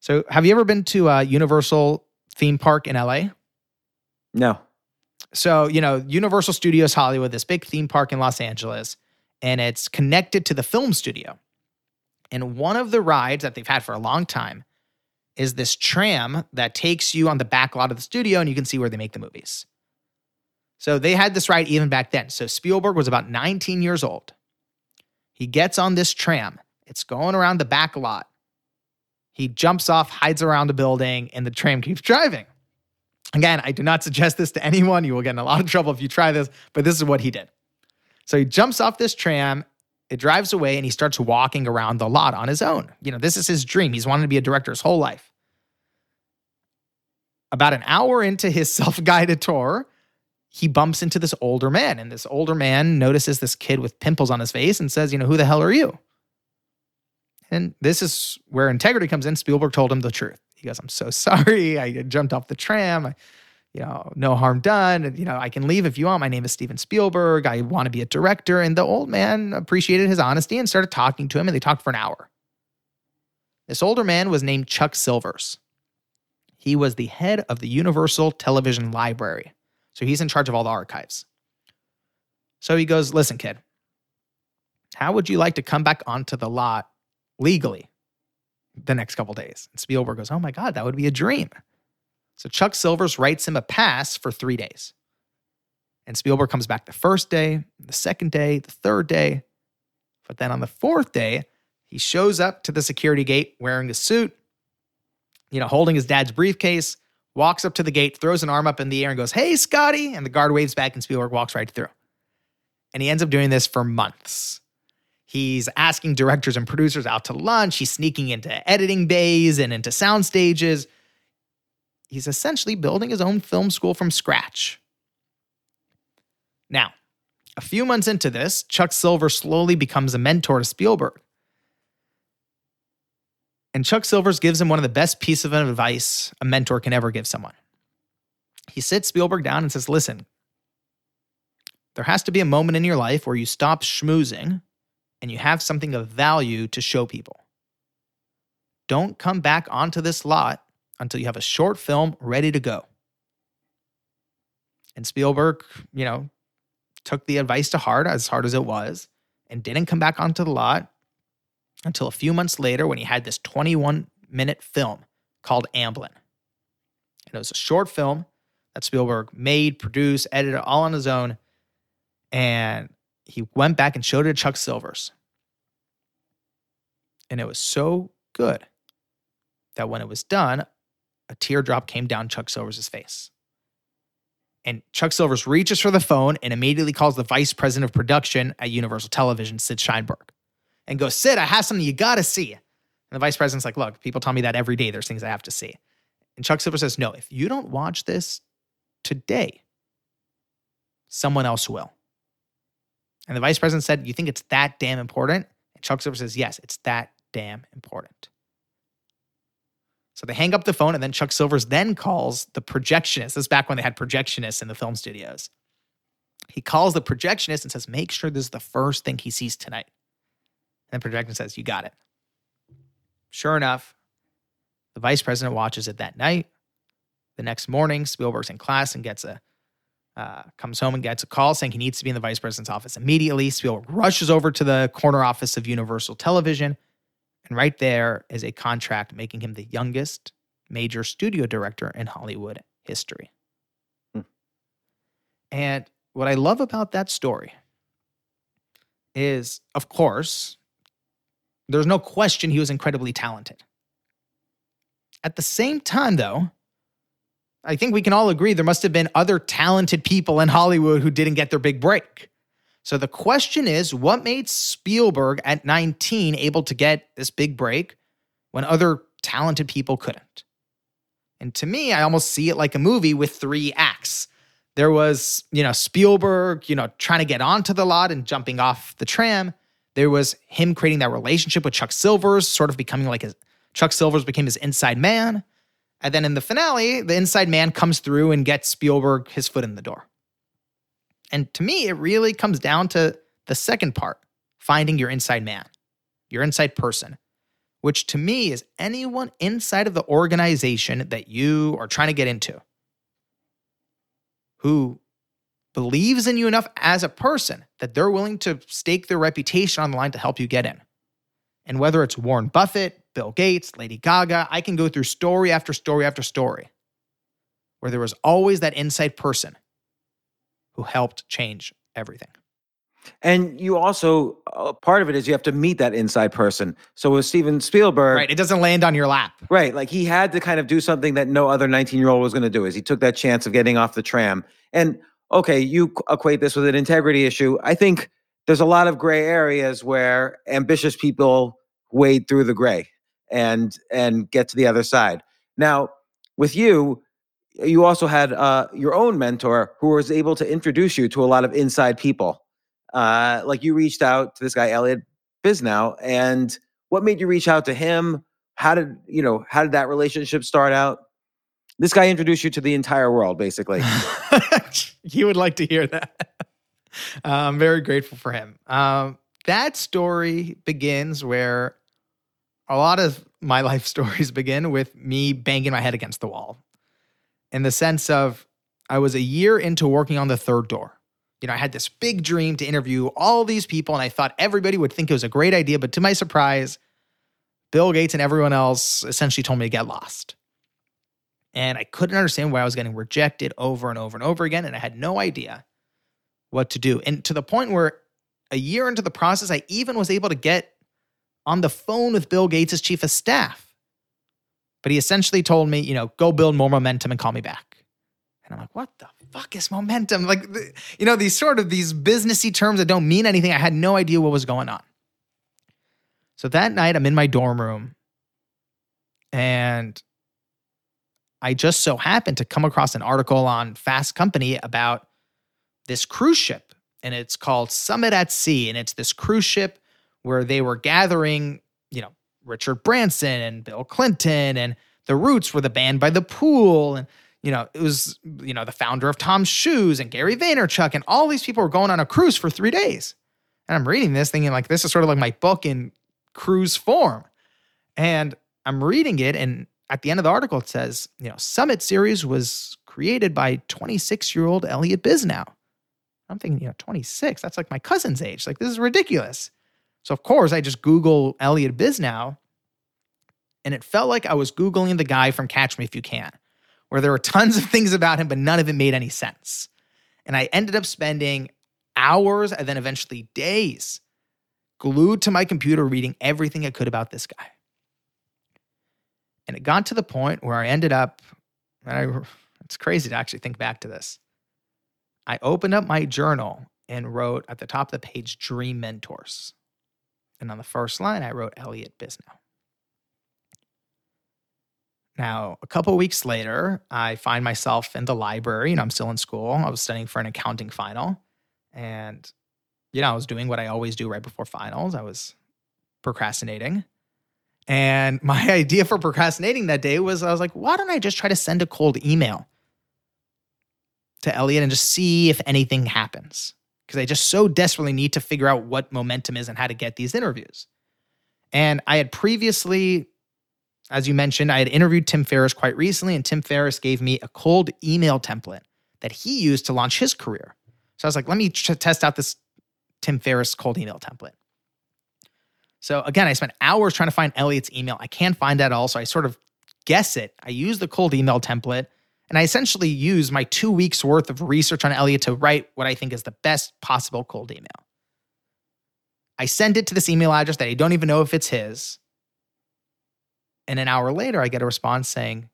So, have you ever been to a Universal theme park in LA? No. So, you know, Universal Studios Hollywood, this big theme park in Los Angeles, and it's connected to the film studio. And one of the rides that they've had for a long time is this tram that takes you on the back lot of the studio and you can see where they make the movies. So they had this ride even back then. So Spielberg was about 19 years old. He gets on this tram, it's going around the back lot. He jumps off, hides around the building, and the tram keeps driving. Again, I do not suggest this to anyone. You will get in a lot of trouble if you try this, but this is what he did. So he jumps off this tram, it drives away, and he starts walking around the lot on his own. You know, this is his dream. He's wanted to be a director his whole life. About an hour into his self guided tour, he bumps into this older man, and this older man notices this kid with pimples on his face and says, You know, who the hell are you? And this is where integrity comes in. Spielberg told him the truth. He goes, I'm so sorry. I jumped off the tram. I, you know, no harm done. You know, I can leave if you want. My name is Steven Spielberg. I want to be a director. And the old man appreciated his honesty and started talking to him. And they talked for an hour. This older man was named Chuck Silvers. He was the head of the Universal Television Library. So he's in charge of all the archives. So he goes, Listen, kid, how would you like to come back onto the lot legally the next couple days? And Spielberg goes, Oh my God, that would be a dream. So Chuck Silvers writes him a pass for three days. And Spielberg comes back the first day, the second day, the third day. But then on the fourth day, he shows up to the security gate wearing a suit, you know, holding his dad's briefcase, walks up to the gate, throws an arm up in the air, and goes, Hey, Scotty. And the guard waves back, and Spielberg walks right through. And he ends up doing this for months. He's asking directors and producers out to lunch. He's sneaking into editing bays and into sound stages. He's essentially building his own film school from scratch. Now, a few months into this, Chuck Silver slowly becomes a mentor to Spielberg. And Chuck Silvers gives him one of the best pieces of advice a mentor can ever give someone. He sits Spielberg down and says, Listen, there has to be a moment in your life where you stop schmoozing and you have something of value to show people. Don't come back onto this lot until you have a short film ready to go. And Spielberg, you know, took the advice to heart, as hard as it was, and didn't come back onto the lot until a few months later when he had this 21 minute film called Amblin. And it was a short film that Spielberg made, produced, edited all on his own. And he went back and showed it to Chuck Silvers. And it was so good that when it was done, a teardrop came down Chuck Silvers' face. And Chuck Silvers reaches for the phone and immediately calls the vice president of production at Universal Television, Sid Sheinberg, and goes, Sid, I have something you got to see. And the vice president's like, Look, people tell me that every day. There's things I have to see. And Chuck Silver says, No, if you don't watch this today, someone else will. And the vice president said, You think it's that damn important? And Chuck Silver says, Yes, it's that damn important. So they hang up the phone, and then Chuck Silvers then calls the projectionist. This is back when they had projectionists in the film studios. He calls the projectionist and says, Make sure this is the first thing he sees tonight. And the projectionist says, You got it. Sure enough, the vice president watches it that night. The next morning, Spielberg's in class and gets a uh, comes home and gets a call saying he needs to be in the vice president's office immediately. Spielberg rushes over to the corner office of Universal Television, and right there is a contract making him the youngest major studio director in Hollywood history. Hmm. And what I love about that story is, of course, there's no question he was incredibly talented. At the same time, though, I think we can all agree there must have been other talented people in Hollywood who didn't get their big break. So the question is what made Spielberg at 19 able to get this big break when other talented people couldn't? And to me, I almost see it like a movie with three acts. There was, you know, Spielberg, you know, trying to get onto the lot and jumping off the tram. There was him creating that relationship with Chuck Silvers, sort of becoming like his Chuck Silvers became his inside man. And then in the finale, the inside man comes through and gets Spielberg his foot in the door. And to me, it really comes down to the second part finding your inside man, your inside person, which to me is anyone inside of the organization that you are trying to get into who believes in you enough as a person that they're willing to stake their reputation on the line to help you get in. And whether it's Warren Buffett, Bill Gates, Lady Gaga. I can go through story after story after story where there was always that inside person who helped change everything. And you also, uh, part of it is you have to meet that inside person. So with Steven Spielberg. Right. It doesn't land on your lap. Right. Like he had to kind of do something that no other 19 year old was going to do is he took that chance of getting off the tram. And okay, you equate this with an integrity issue. I think there's a lot of gray areas where ambitious people wade through the gray and and get to the other side. Now, with you, you also had uh, your own mentor who was able to introduce you to a lot of inside people. Uh, like you reached out to this guy Elliot Bisnow, and what made you reach out to him? How did you know? How did that relationship start out? This guy introduced you to the entire world, basically. you would like to hear that. I'm very grateful for him. Um, that story begins where a lot of my life stories begin with me banging my head against the wall in the sense of I was a year into working on the third door. You know, I had this big dream to interview all these people, and I thought everybody would think it was a great idea. But to my surprise, Bill Gates and everyone else essentially told me to get lost. And I couldn't understand why I was getting rejected over and over and over again. And I had no idea what to do. And to the point where a year into the process, I even was able to get on the phone with Bill Gates' chief of staff. But he essentially told me, you know, go build more momentum and call me back. And I'm like, what the fuck is momentum? Like, you know, these sort of these businessy terms that don't mean anything. I had no idea what was going on. So that night, I'm in my dorm room, and I just so happened to come across an article on Fast Company about this cruise ship, and it's called Summit at Sea, and it's this cruise ship where they were gathering, Richard Branson and Bill Clinton and the Roots were the band by the pool and you know, it was, you know, the founder of Tom's Shoes and Gary Vaynerchuk, and all these people were going on a cruise for three days. And I'm reading this thinking, like, this is sort of like my book in cruise form. And I'm reading it, and at the end of the article, it says, you know, Summit Series was created by 26 year old Elliot Bisnow. I'm thinking, you know, 26, that's like my cousin's age. Like, this is ridiculous. So, of course, I just Google Elliott Bisnow, and it felt like I was Googling the guy from Catch Me If You Can where there were tons of things about him, but none of it made any sense. And I ended up spending hours and then eventually days glued to my computer reading everything I could about this guy. And it got to the point where I ended up, and I, it's crazy to actually think back to this. I opened up my journal and wrote at the top of the page, Dream Mentors. And on the first line, I wrote Elliot Bisnow. Now, a couple weeks later, I find myself in the library. You know, I'm still in school. I was studying for an accounting final. And, you know, I was doing what I always do right before finals. I was procrastinating. And my idea for procrastinating that day was I was like, why don't I just try to send a cold email to Elliot and just see if anything happens? Because I just so desperately need to figure out what momentum is and how to get these interviews. And I had previously as you mentioned, I had interviewed Tim Ferriss quite recently, and Tim Ferriss gave me a cold email template that he used to launch his career. So I was like, let me test out this Tim Ferriss cold email template. So again, I spent hours trying to find Elliot's email. I can't find that at all. So I sort of guess it. I use the cold email template and I essentially use my two weeks worth of research on Elliott to write what I think is the best possible cold email. I send it to this email address that I don't even know if it's his. And an hour later, I get a response saying,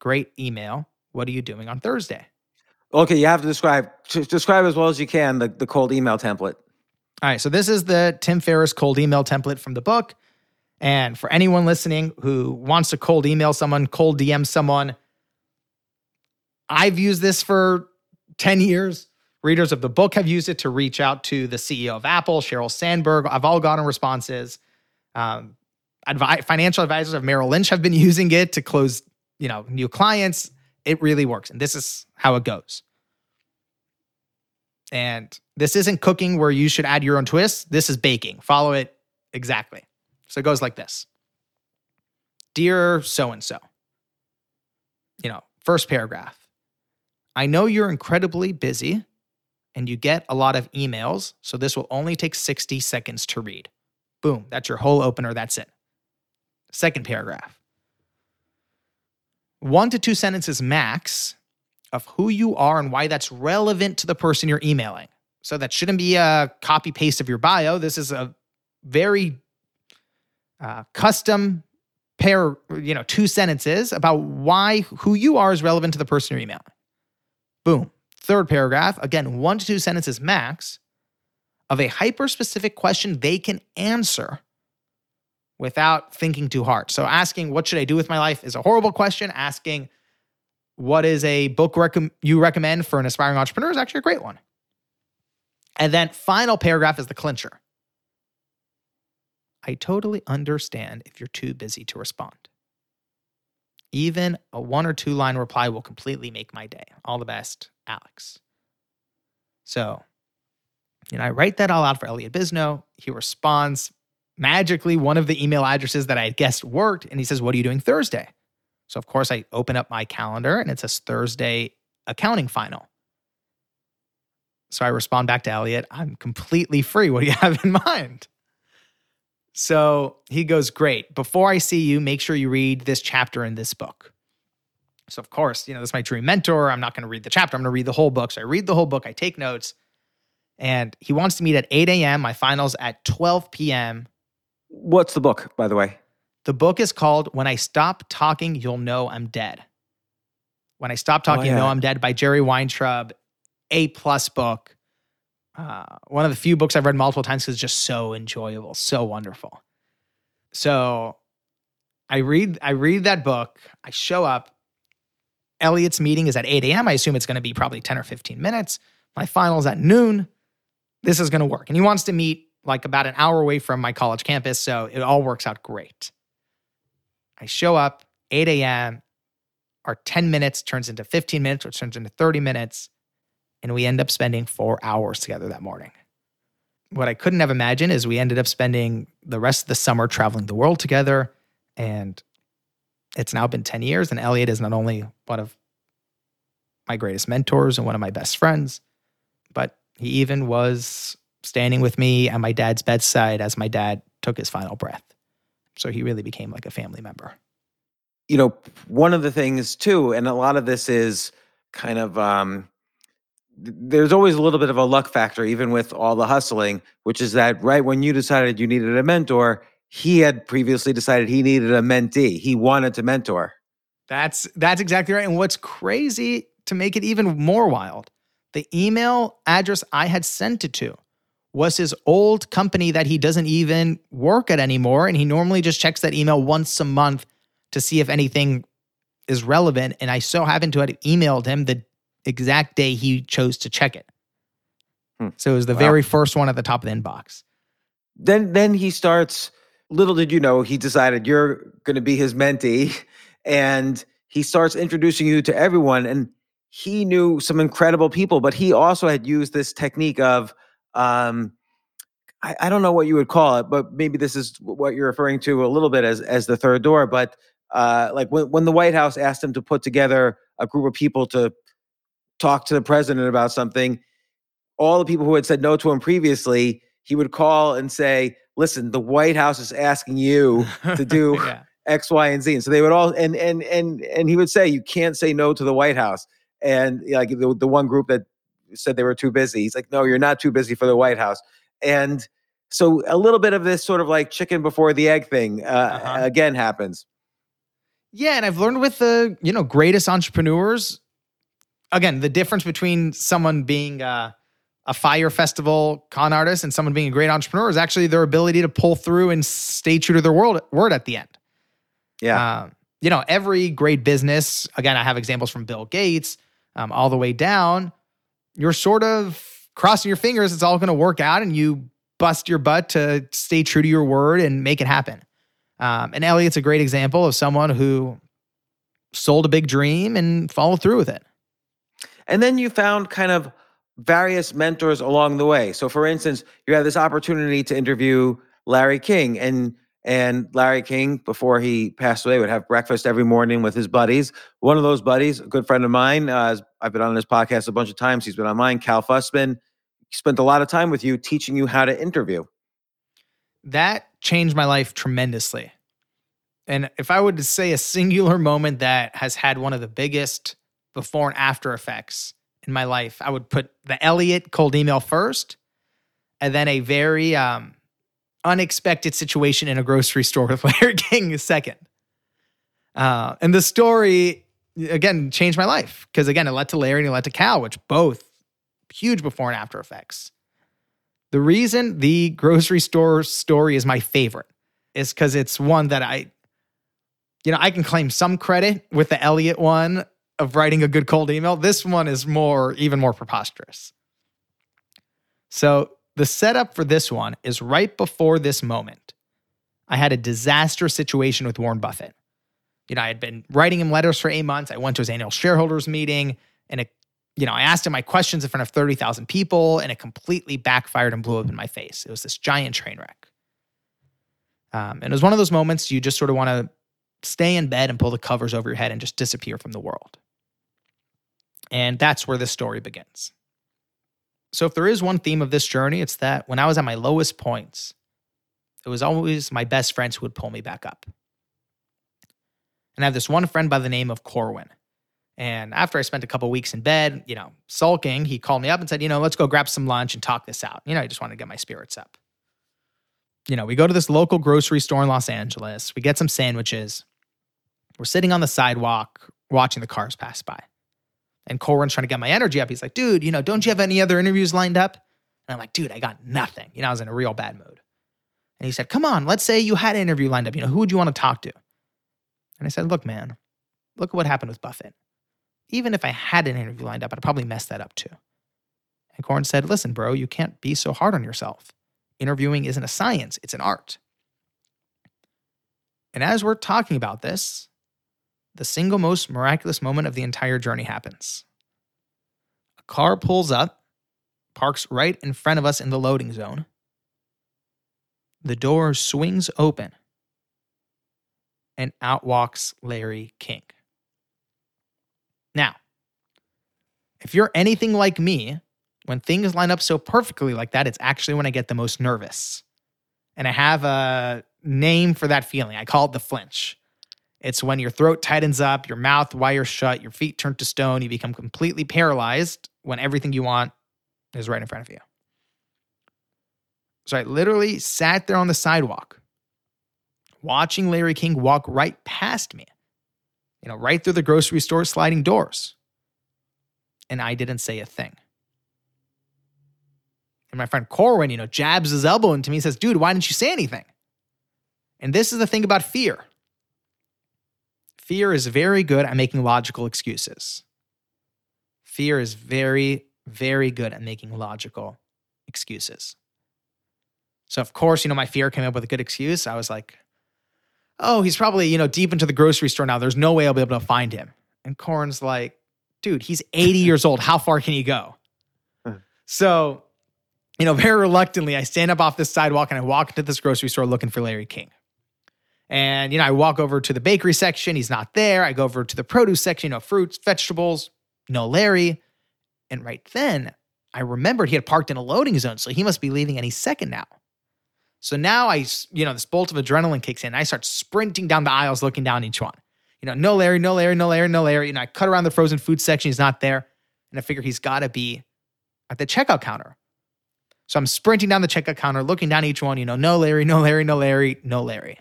Great email. What are you doing on Thursday? Okay, you have to describe describe as well as you can the, the cold email template. All right, so this is the Tim Ferriss cold email template from the book. And for anyone listening who wants to cold email someone, cold DM someone, I've used this for 10 years. Readers of the book have used it to reach out to the CEO of Apple, Sheryl Sandberg. I've all gotten responses. Um, advi- financial advisors of Merrill Lynch have been using it to close, you know, new clients. It really works, and this is how it goes. And this isn't cooking where you should add your own twist. This is baking. Follow it exactly. So it goes like this Dear so and so, you know, first paragraph. I know you're incredibly busy and you get a lot of emails, so this will only take 60 seconds to read. Boom, that's your whole opener. That's it. Second paragraph. One to two sentences max of who you are and why that's relevant to the person you're emailing. So that shouldn't be a copy paste of your bio. This is a very uh, custom pair, you know, two sentences about why who you are is relevant to the person you're emailing. Boom. Third paragraph, again, one to two sentences max of a hyper specific question they can answer without thinking too hard. So asking what should I do with my life is a horrible question. Asking what is a book rec- you recommend for an aspiring entrepreneur is actually a great one. And then final paragraph is the clincher. I totally understand if you're too busy to respond. Even a one or two line reply will completely make my day. All the best, Alex. So, you know, I write that all out for Elliot Bisnow. He responds magically one of the email addresses that I had guessed worked. And he says, What are you doing Thursday? So, of course, I open up my calendar and it says Thursday accounting final. So I respond back to Elliot, I'm completely free. What do you have in mind? So he goes, Great. Before I see you, make sure you read this chapter in this book. So, of course, you know, this is my dream mentor. I'm not going to read the chapter, I'm going to read the whole book. So I read the whole book, I take notes, and he wants to meet at 8 a.m. My finals at 12 p.m. What's the book, by the way? The book is called When I Stop Talking, You'll Know I'm Dead. When I Stop Talking, Oh, You'll Know. Oh, I'm Dead by Jerry Weintraub. A plus book. Uh, one of the few books I've read multiple times because it's just so enjoyable, so wonderful. So I read I read that book. I show up. Elliot's meeting is at 8 a.m. I assume it's going to be probably 10 or 15 minutes. My final's at noon. This is going to work. And he wants to meet like about an hour away from my college campus. So it all works out great. I show up 8 a.m. Our 10 minutes turns into 15 minutes, which turns into 30 minutes. And we end up spending four hours together that morning. What I couldn't have imagined is we ended up spending the rest of the summer traveling the world together. And it's now been 10 years. And Elliot is not only one of my greatest mentors and one of my best friends, but he even was standing with me at my dad's bedside as my dad took his final breath. So he really became like a family member. you know, one of the things too, and a lot of this is kind of um there's always a little bit of a luck factor, even with all the hustling, which is that right when you decided you needed a mentor, he had previously decided he needed a mentee. He wanted to mentor. That's that's exactly right. And what's crazy to make it even more wild, the email address I had sent it to was his old company that he doesn't even work at anymore. And he normally just checks that email once a month to see if anything is relevant. And I so happened to have emailed him the exact day he chose to check it. Hmm. So it was the Wow. very first one at the top of the inbox. Then then he starts little did you know he decided you're going to be his mentee and he starts introducing you to everyone and he knew some incredible people but he also had used this technique of um I, I don't know what you would call it but maybe this is what you're referring to a little bit as as the third door but uh like when, when the white house asked him to put together a group of people to talk to the president about something all the people who had said no to him previously he would call and say listen the white house is asking you to do yeah. X, Y, and Z. And so they would all and and and and he would say, you can't say no to the White House. And like the, the one group that said they were too busy, he's like, no, you're not too busy for the White House. And so a little bit of this sort of like chicken before the egg thing uh, Uh-huh. again happens. Yeah, and I've learned with the you know greatest entrepreneurs, again, the difference between someone being uh, a Fyre Festival con artist and someone being a great entrepreneur is actually their ability to pull through and stay true to their word, word at the end. Yeah. Um, you know, every great business, again, I have examples from Bill Gates um, all the way down. You're sort of crossing your fingers, it's all going to work out, and you bust your butt to stay true to your word and make it happen. Um, and Elliot's a great example of someone who sold a big dream and followed through with it. And then you found kind of various mentors along the way. So for instance, you had this opportunity to interview Larry King and and Larry King before he passed away would have breakfast every morning with his buddies. One of those buddies, a good friend of mine, uh, I've been on his podcast a bunch of times. He's been on mine, Cal Fussman. Spent a lot of time with you teaching you how to interview. that changed my life tremendously. And if I would to say a singular moment that has had one of the biggest before and after effects in my life, I would put the Elliot cold email first, and then a very um, unexpected situation in a grocery store with Larry King second. Uh, and the story, again, changed my life because, again, it led to Larry and it led to Cal, which both huge before and after effects. The reason the grocery store story is my favorite is because it's one that I, you know, I can claim some credit with the Elliot one of writing a good cold email. This one is more, even more preposterous. So the setup for this one is right before this moment. I had a disaster situation with Warren Buffett. You know, I had been writing him letters for eight months. I went to his annual shareholders meeting and it you know, I asked him my questions in front of 30,000 people and it completely backfired and blew up in my face. It was this giant train wreck. Um, and it was one of those moments you just sort of want to stay in bed and pull the covers over your head and just disappear from the world. And that's where this story begins. So, if there is one theme of this journey, it's that when I was at my lowest points, it was always my best friends who would pull me back up. And I have this one friend by the name of Corwin. And after I spent a couple weeks in bed, you know, sulking, he called me up and said, you know, let's go grab some lunch and talk this out. You know, I just wanted to get my spirits up. you know, we go to this local grocery store in Los Angeles. We get some sandwiches. We're sitting on the sidewalk watching the cars pass by. And Corwin's trying to get my energy up. He's like, dude, you know, don't you have any other interviews lined up? And I'm like, dude, I got nothing. You know, I was in a real bad mood. And he said, come on, let's say you had an interview lined up. You know, who would you want to talk to? And I said, look, man, look at what happened with Buffett. Even if I had an interview lined up, I'd probably mess that up too. And Corin said, listen, bro, you can't be so hard on yourself. Interviewing isn't a science, it's an art. And as we're talking about this, the single most miraculous moment of the entire journey happens. A car pulls up, parks right in front of us in the loading zone. The door swings open, and out walks Larry King. Now, if you're anything like me, when things line up so perfectly like that, it's actually when I get the most nervous. And I have a name for that feeling. I call it the flinch. It's when your throat tightens up, your mouth wires shut, your feet turn to stone, you become completely paralyzed when everything you want is right in front of you. So I literally sat there on the sidewalk watching Larry King walk right past me, you know, right through the grocery store sliding doors. And I didn't say a thing. And my friend Corwin, you know, jabs his elbow into me and says, dude, why didn't you say anything? And this is the thing about fear fear is very good at making logical excuses. Fear is very, very good at making logical excuses. So, of course, you know, my fear came up with a good excuse. I was like, oh, he's probably, you know, deep into the grocery store now. There's no way I'll be able to find him. And Corwin's like, dude, he's 80 years old. How far can he go? so you know, very reluctantly, I stand up off this sidewalk and I walk into this grocery store looking for Larry King. And, you know, I walk over to the bakery section. He's not there. I go over to the produce section, you know, fruits, vegetables, no Larry. And right then, I remembered he had parked in a loading zone. So he must be leaving any second now. So now I, you know, this bolt of adrenaline kicks in. I start sprinting down the aisles looking down each one. You know, no Larry, no Larry, no Larry, no Larry. And I cut around the frozen food section. He's not there. And I figure he's got to be at the checkout counter. So I'm sprinting down the checkout counter, looking down each one, you know, no Larry, no Larry, no Larry, no Larry.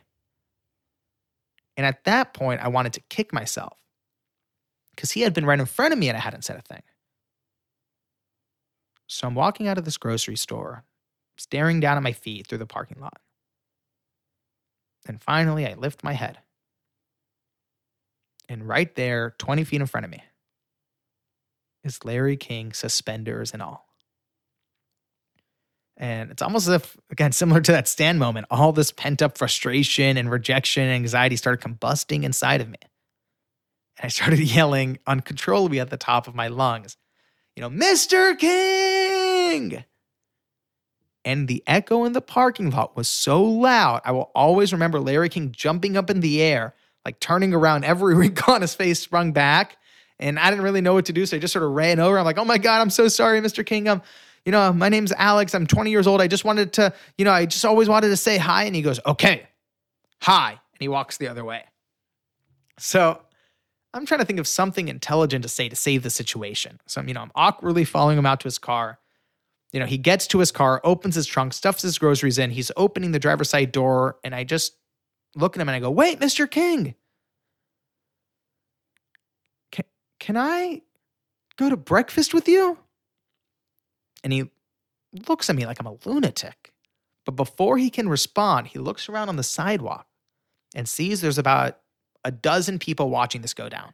And at that point, I wanted to kick myself because he had been right in front of me and I hadn't said a thing. So I'm walking out of this grocery store, staring down at my feet through the parking lot. And finally, I lift my head. And right there, 20 feet in front of me, is Larry King, suspenders and all. And it's almost as if, again, similar to that stand moment, all this pent up frustration and rejection and anxiety started combusting inside of me. And I started yelling uncontrollably at the top of my lungs, you know, Mr. King! And the echo in the parking lot was so loud. I will always remember Larry King jumping up in the air, like turning around, every wrinkle on his face sprung back. And I didn't really know what to do. So I just sort of ran over. I'm like, oh my God, I'm so sorry, Mr. King. I'm, you know, my name's Alex. I'm 20 years old. I just wanted to, you know, I just always wanted to say hi. And he goes, okay, hi. And he walks the other way. So I'm trying to think of something intelligent to say to save the situation. So, you know, I'm awkwardly following him out to his car. You know, he gets to his car, opens his trunk, stuffs his groceries in. He's opening the driver's side door. And I just look at him and I go, wait, Mr. King. Can, can I go to breakfast with you? And he looks at me like I'm a lunatic. But before he can respond, he looks around on the sidewalk and sees there's about a dozen people watching this go down.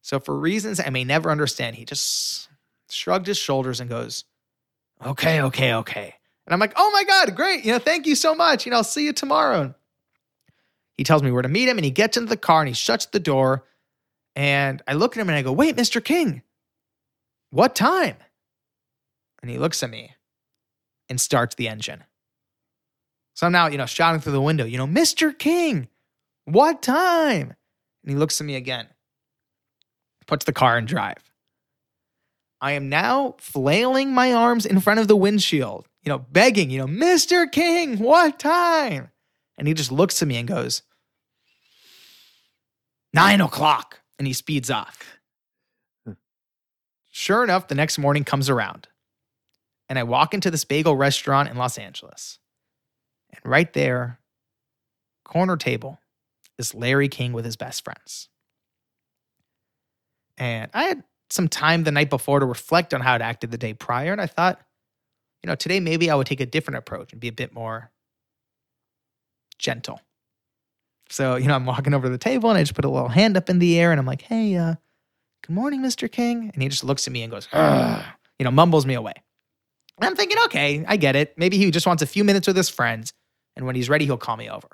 So, for reasons I may never understand, he just shrugged his shoulders and goes, Okay, okay, okay. And I'm like, Oh my God, great. You know, thank you so much. You know, I'll see you tomorrow. He tells me where to meet him and he gets into the car and he shuts the door. And I look at him and I go, Wait, Mr. King, what time? And he looks at me and starts the engine. So I'm now, you know, shouting through the window, you know, Mr. King, what time? And he looks at me again, puts the car in drive. I am now flailing my arms in front of the windshield, you know, begging, you know, Mr. King, what time? And he just looks at me and goes, Nine o'clock. And he speeds off. Sure enough, the next morning comes around and I walk into this bagel restaurant in Los Angeles. And right there, corner table, is Larry King with his best friends. And I had some time the night before to reflect on how I'd acted the day prior. And I thought, you know, today maybe I would take a different approach and be a bit more gentle. So, you know, I'm walking over to the table and I just put a little hand up in the air and I'm like, hey, uh, good morning, Mr. King. And he just looks at me and goes, Ugh, you know, mumbles me away. And I'm thinking, okay, I get it. Maybe he just wants a few minutes with his friends. And when he's ready, he'll call me over.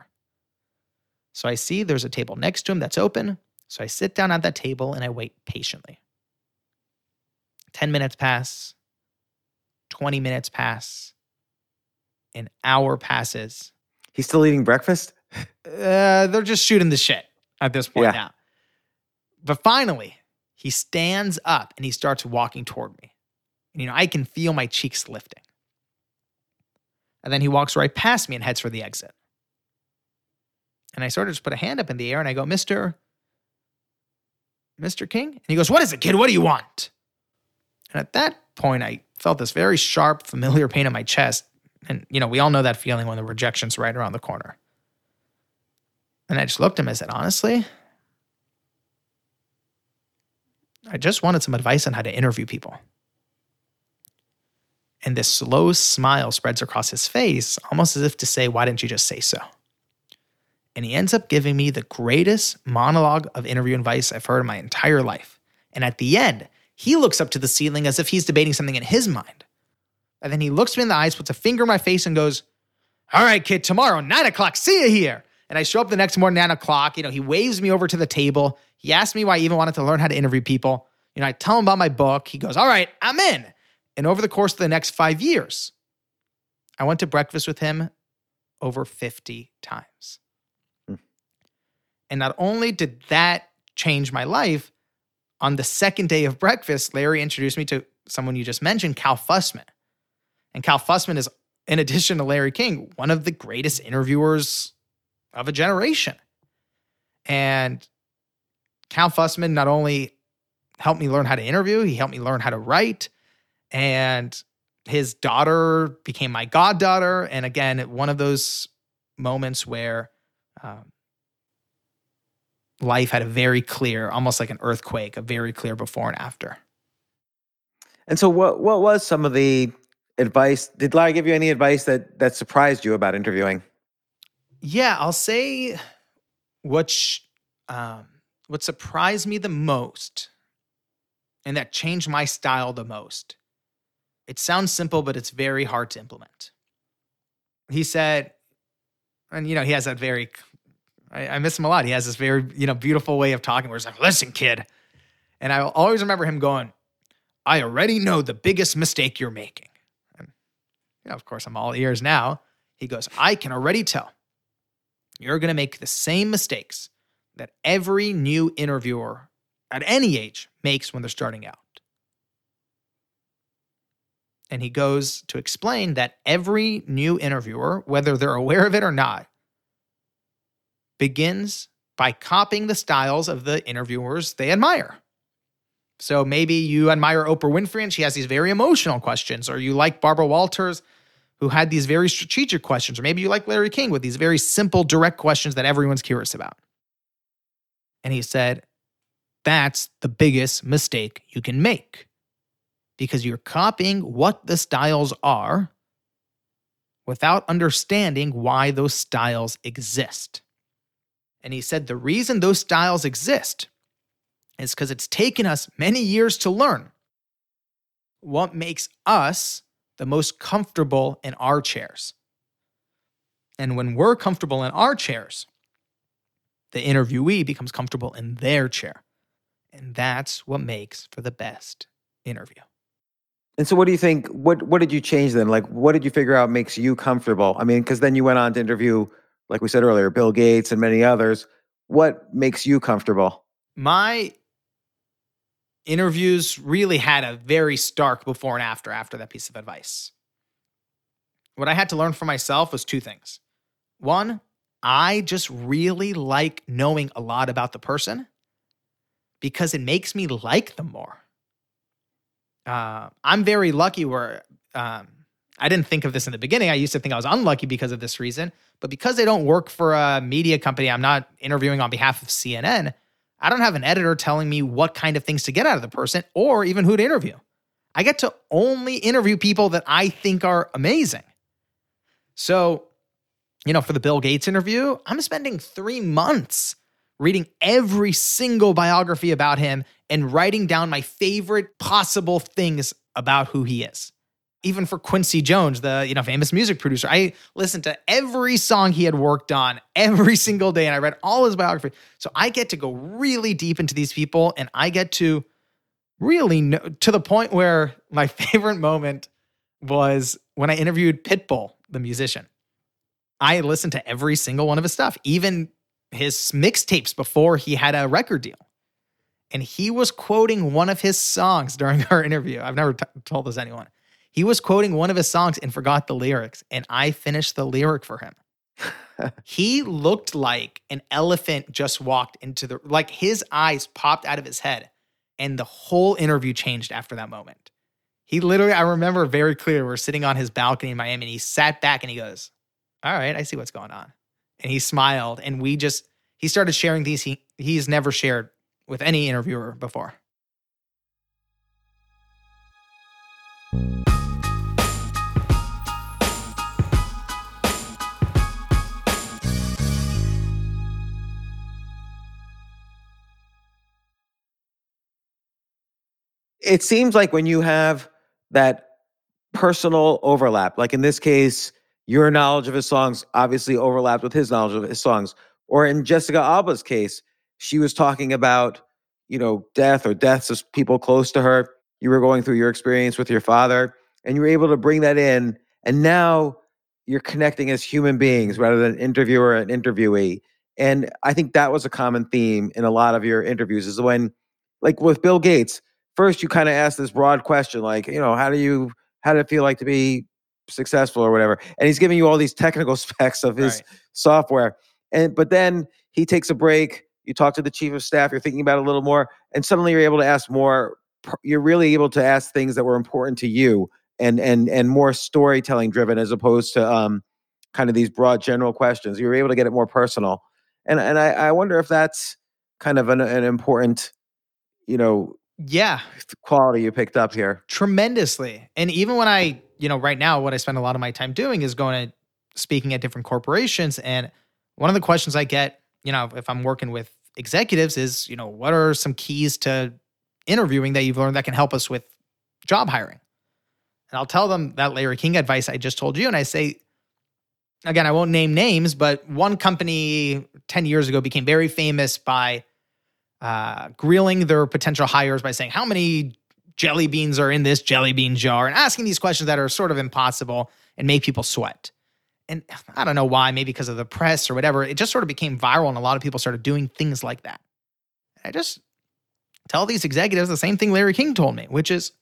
So I see there's a table next to him that's open. So I sit down at that table and I wait patiently. 10 minutes pass, 20 minutes pass, an hour passes. He's still eating breakfast? Uh, they're just shooting the shit at this point Yeah. now. But finally, he stands up and he starts walking toward me. And, you know, I can feel my cheeks lifting. And then he walks right past me and heads for the exit. And I sort of just put a hand up in the air and I go, Mr. Mr. King? And he goes, What is it, kid? What do you want? And at that point, I felt this very sharp, familiar pain in my chest. And, you know, we all know that feeling when the rejection's right around the corner. And I just looked at him and said, Honestly, I just wanted some advice on how to interview people. And this slow smile spreads across his face, almost as if to say, Why didn't you just say so? And he ends up giving me the greatest monologue of interview advice I've heard in my entire life. And at the end, he looks up to the ceiling as if he's debating something in his mind. And then he looks me in the eyes, puts a finger in my face, and goes, All right, kid, tomorrow, nine o'clock, see you here. And I show up the next morning, nine o'clock. You know, he waves me over to the table. He asks me why I even wanted to learn how to interview people. You know, I tell him about my book. He goes, All right, I'm in. And over the course of the next five years, I went to breakfast with him over 50 times. Hmm. And not only did that change my life, on the second day of breakfast, Larry introduced me to someone you just mentioned, Cal Fussman. And Cal Fussman is, in addition to Larry King, one of the greatest interviewers of a generation. And Cal Fussman not only helped me learn how to interview, he helped me learn how to write. And his daughter became my goddaughter. And again, one of those moments where um, life had a very clear, almost like an earthquake, a very clear before and after. And so what what was some of the advice? Did Larry give you any advice that that surprised you about interviewing? Yeah, I'll say what sh- um, what surprised me the most, and that changed my style the most. It sounds simple, but it's very hard to implement. He said, and you know, he has that very. I, I miss him a lot. He has this very you know beautiful way of talking, where he's like, "Listen, kid," and I always remember him going, "I already know the biggest mistake you're making." And you know, of course, I'm all ears now. He goes, "I can already tell." you're going to make the same mistakes that every new interviewer at any age makes when they're starting out. And he goes to explain that every new interviewer, whether they're aware of it or not, begins by copying the styles of the interviewers they admire. So maybe you admire Oprah Winfrey and she has these very emotional questions, or you like Barbara Walters who had these very strategic questions, or maybe you like Larry King with these very simple, direct questions that everyone's curious about. And he said, That's the biggest mistake you can make because you're copying what the styles are without understanding why those styles exist. And he said, The reason those styles exist is because it's taken us many years to learn what makes us the most comfortable in our chairs. And when we're comfortable in our chairs, the interviewee becomes comfortable in their chair. And that's what makes for the best interview. And so what do you think what what did you change then? Like what did you figure out makes you comfortable? I mean, cuz then you went on to interview like we said earlier, Bill Gates and many others. What makes you comfortable? My interviews really had a very stark before and after after that piece of advice. What I had to learn for myself was two things. One, I just really like knowing a lot about the person because it makes me like them more. Uh, I'm very lucky where, um, I didn't think of this in the beginning. I used to think I was unlucky because of this reason. But because I don't work for a media company, I'm not interviewing on behalf of CNN. I don't have an editor telling me what kind of things to get out of the person or even who to interview. I get to only interview people that I think are amazing. So, you know, for the Bill Gates interview, I'm spending three months reading every single biography about him and writing down my favorite possible things about who he is. Even for Quincy Jones, the you know famous music producer, I listened to every song he had worked on every single day, and I read all his biography. So I get to go really deep into these people, and I get to really know to the point where my favorite moment was when I interviewed Pitbull, the musician. I listened to every single one of his stuff, even his mixtapes before he had a record deal. And he was quoting one of his songs during our interview. I've never t- told this anyone. He was quoting one of his songs and forgot the lyrics, and I finished the lyric for him. he looked like an elephant just walked into the like his eyes popped out of his head and the whole interview changed after that moment. He literally, I remember very clear, we're sitting on his balcony in Miami and he sat back and he goes, All right, I see what's going on and he smiled and we just he started sharing these he he's never shared with any interviewer before. It seems like when you have that personal overlap, like in this case, your knowledge of his songs obviously overlapped with his knowledge of his songs. Or in Jessica Alba's case, she was talking about, you know, death or deaths of people close to her. You were going through your experience with your father, and you were able to bring that in. And now you're connecting as human beings rather than interviewer and interviewee. And I think that was a common theme in a lot of your interviews is when, like with Bill Gates, first you kind of asked this broad question, like, you know, how do you, how did it feel like to be successful or whatever. And he's giving you all these technical specs of his right. software. And but then he takes a break. You talk to the chief of staff. You're thinking about it a little more, and suddenly you're able to ask more. You're really able to ask things that were important to you, and and and more storytelling driven as opposed to um, kind of these broad general questions. You're able to get it more personal, and and I, I wonder if that's kind of an, an important, you know, yeah, quality you picked up here tremendously. And even when I you know, right now, what I spend a lot of my time doing is going to speaking at different corporations. And one of the questions I get, you know, if I'm working with executives is, you know, what are some keys to interviewing that you've learned that can help us with job hiring? And I'll tell them that Larry King advice I just told you. And I say, again, I won't name names, but one company 10 years ago became very famous by uh, grilling their potential hires by saying, How many jelly beans are in this jelly bean jar and asking these questions that are sort of impossible and make people sweat. And I don't know why, maybe because of the press or whatever, it just sort of became viral and a lot of people started doing things like that. I just tell these executives the same thing Larry King told me, which is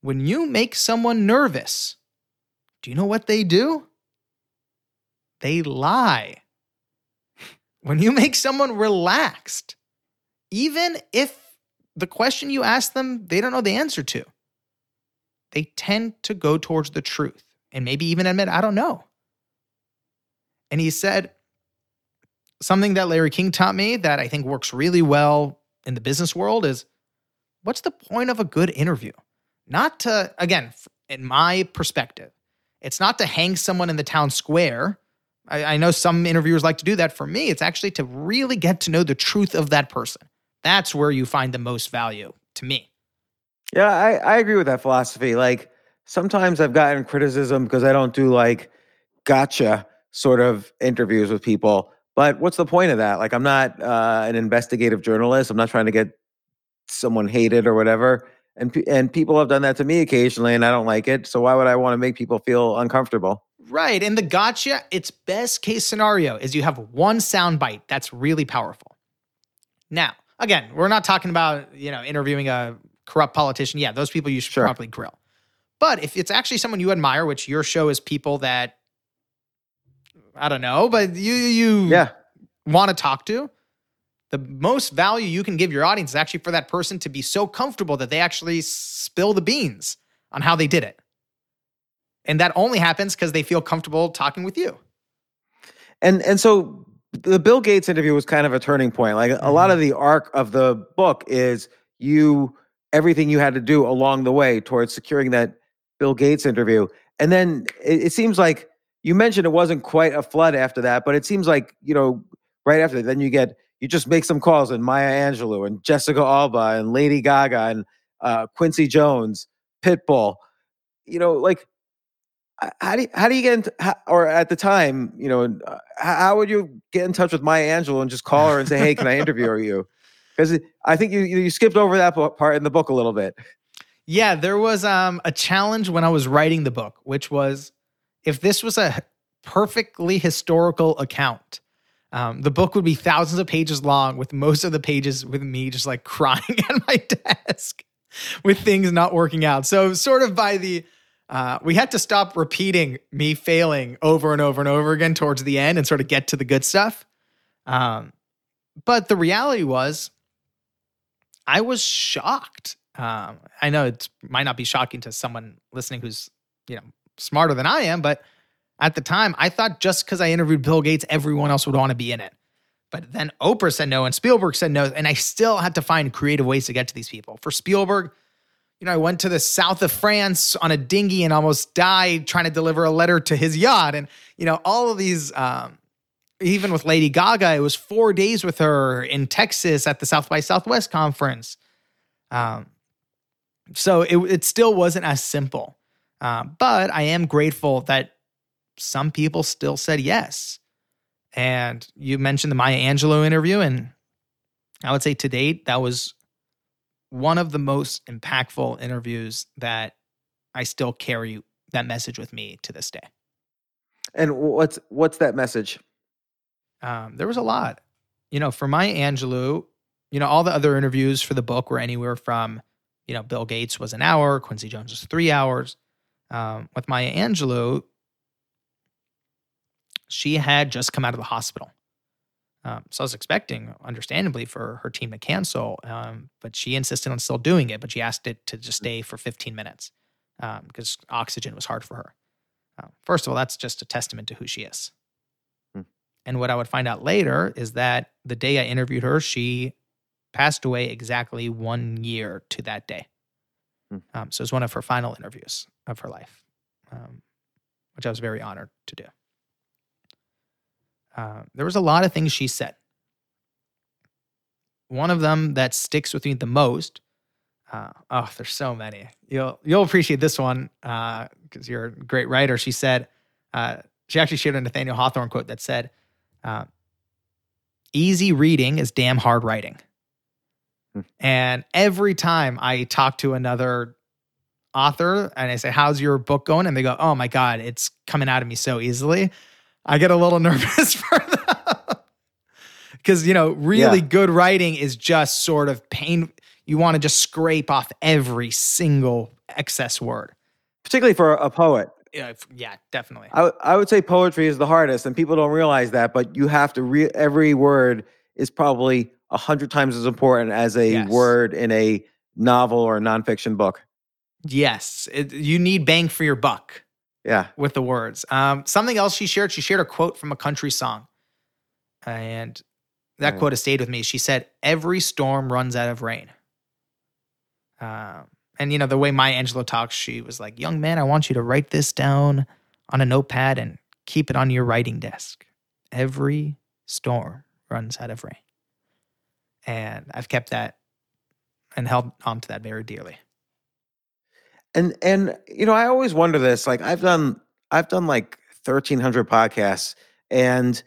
when you make someone nervous, do you know what they do? They lie. When you make someone relaxed, even if the question you ask them, they don't know the answer to. They tend to go towards the truth and maybe even admit, I don't know. And he said something that Larry King taught me that I think works really well in the business world is what's the point of a good interview? Not to, again, in my perspective, it's not to hang someone in the town square. I, I know some interviewers like to do that. For me, it's actually to really get to know the truth of that person. That's where you find the most value to me. Yeah, I, I agree with that philosophy. Like sometimes I've gotten criticism because I don't do like gotcha sort of interviews with people. But what's the point of that? Like I'm not uh, an investigative journalist. I'm not trying to get someone hated or whatever. And and people have done that to me occasionally, and I don't like it. So why would I want to make people feel uncomfortable? Right. And the gotcha, its best case scenario is you have one sound bite that's really powerful. Now, again, we're not talking about, you know, interviewing a corrupt politician. Yeah, those people you should sure. probably grill. But if it's actually someone you admire, which your show is people that I don't know, but you you yeah. want to talk to, the most value you can give your audience is actually for that person to be so comfortable that they actually spill the beans on how they did it. And that only happens because they feel comfortable talking with you. And and so the Bill Gates interview was kind of a turning point. Like a lot Mhm. of the arc of the book is you everything you had to do along the way towards securing that Bill Gates interview. And then it, it seems like you mentioned it wasn't quite a flood after that, but it seems like, you know, right after that, then you get you just make some calls and Maya Angelou and Jessica Alba and Lady Gaga and uh, Quincy Jones, Pitbull. You know, like how do you, how do you get into how, or at the time, you know, uh, how, would you get in touch with Maya Angelou and just call her and say, "Hey, can I interview you?" Because I think you you you skipped over that part in the book a little bit. Yeah, there was um, a challenge when I was writing the book, which was if this was a perfectly historical account, um, the book would be thousands of pages long, with most of the pages with me just like crying at my desk with things not working out. So, sort of by the uh, we had to stop repeating me failing over and over and over again towards the end and sort of get to the good stuff. Um, but the reality was, I was shocked. Um, I know it might not be shocking to someone listening who's you know smarter than I am, but at the time, I thought just because I interviewed Bill Gates, everyone else would want to be in it. But then Oprah said no, and Spielberg said no, and I still had to find creative ways to get to these people. For Spielberg, you know, I went to the south of France on a dinghy and almost died trying to deliver a letter to his yacht, and you know, all of these. Um, even with Lady Gaga, it was four days with her in Texas at the South by Southwest conference. Um, so it, it still wasn't as simple. Uh, but I am grateful that some people still said yes. And you mentioned the Maya Angelou interview, and I would say to date, that was one of the most impactful interviews that I still carry that message with me to this day. And what's what's that message? Um, there was a lot. You know, for Maya Angelou, you know, all the other interviews for the book were anywhere from, you know, Bill Gates was an hour, Quincy Jones was three hours. Um, with Maya Angelou, she had just come out of the hospital. Um, so I was expecting, understandably, for her team to cancel, um, but she insisted on still doing it. But she asked it to just stay for 15 minutes because oxygen was hard for her. Um, first of all, that's just a testament to who she is. Hmm. And what I would find out later is that the day I interviewed her, she passed away exactly one year to that day. Hmm. Um, so it was one of her final interviews of her life, um, which I was very honored to do. Uh, there was a lot of things she said. One of them that sticks with me the most. Uh, oh, there's so many. You'll you'll appreciate this one because you're a great writer. She said, uh, she actually shared a Nathaniel Hawthorne quote that said, uh, "Easy reading is damn hard writing." Hmm. And every time I talk to another author and I say, "How's your book going?" and they go, "Oh my god, it's coming out of me so easily," I get a little nervous for them because you know, really Yeah. good writing is just sort of pain. You want to just scrape off every single excess word. Particularly for a poet. Yeah, yeah, definitely. I, w- I would say poetry is the hardest, and people don't realize that. But you have to re- every word is probably a hundred times as important as a Yes. word in a novel or a nonfiction book. Yes, it, you need bang for your buck. Yeah, with the words. Um, something else she shared, she shared a quote from a country song. And that Right. quote has stayed with me. She said, Every storm runs out of rain. Um, and, you know, the way Maya Angelou talks, she was like, Young man, I want you to write this down on a notepad and keep it on your writing desk. Every storm runs out of rain. And I've kept that and held on to that very dearly. And and you know I always wonder this. Like I've done I've done like thirteen hundred podcasts, and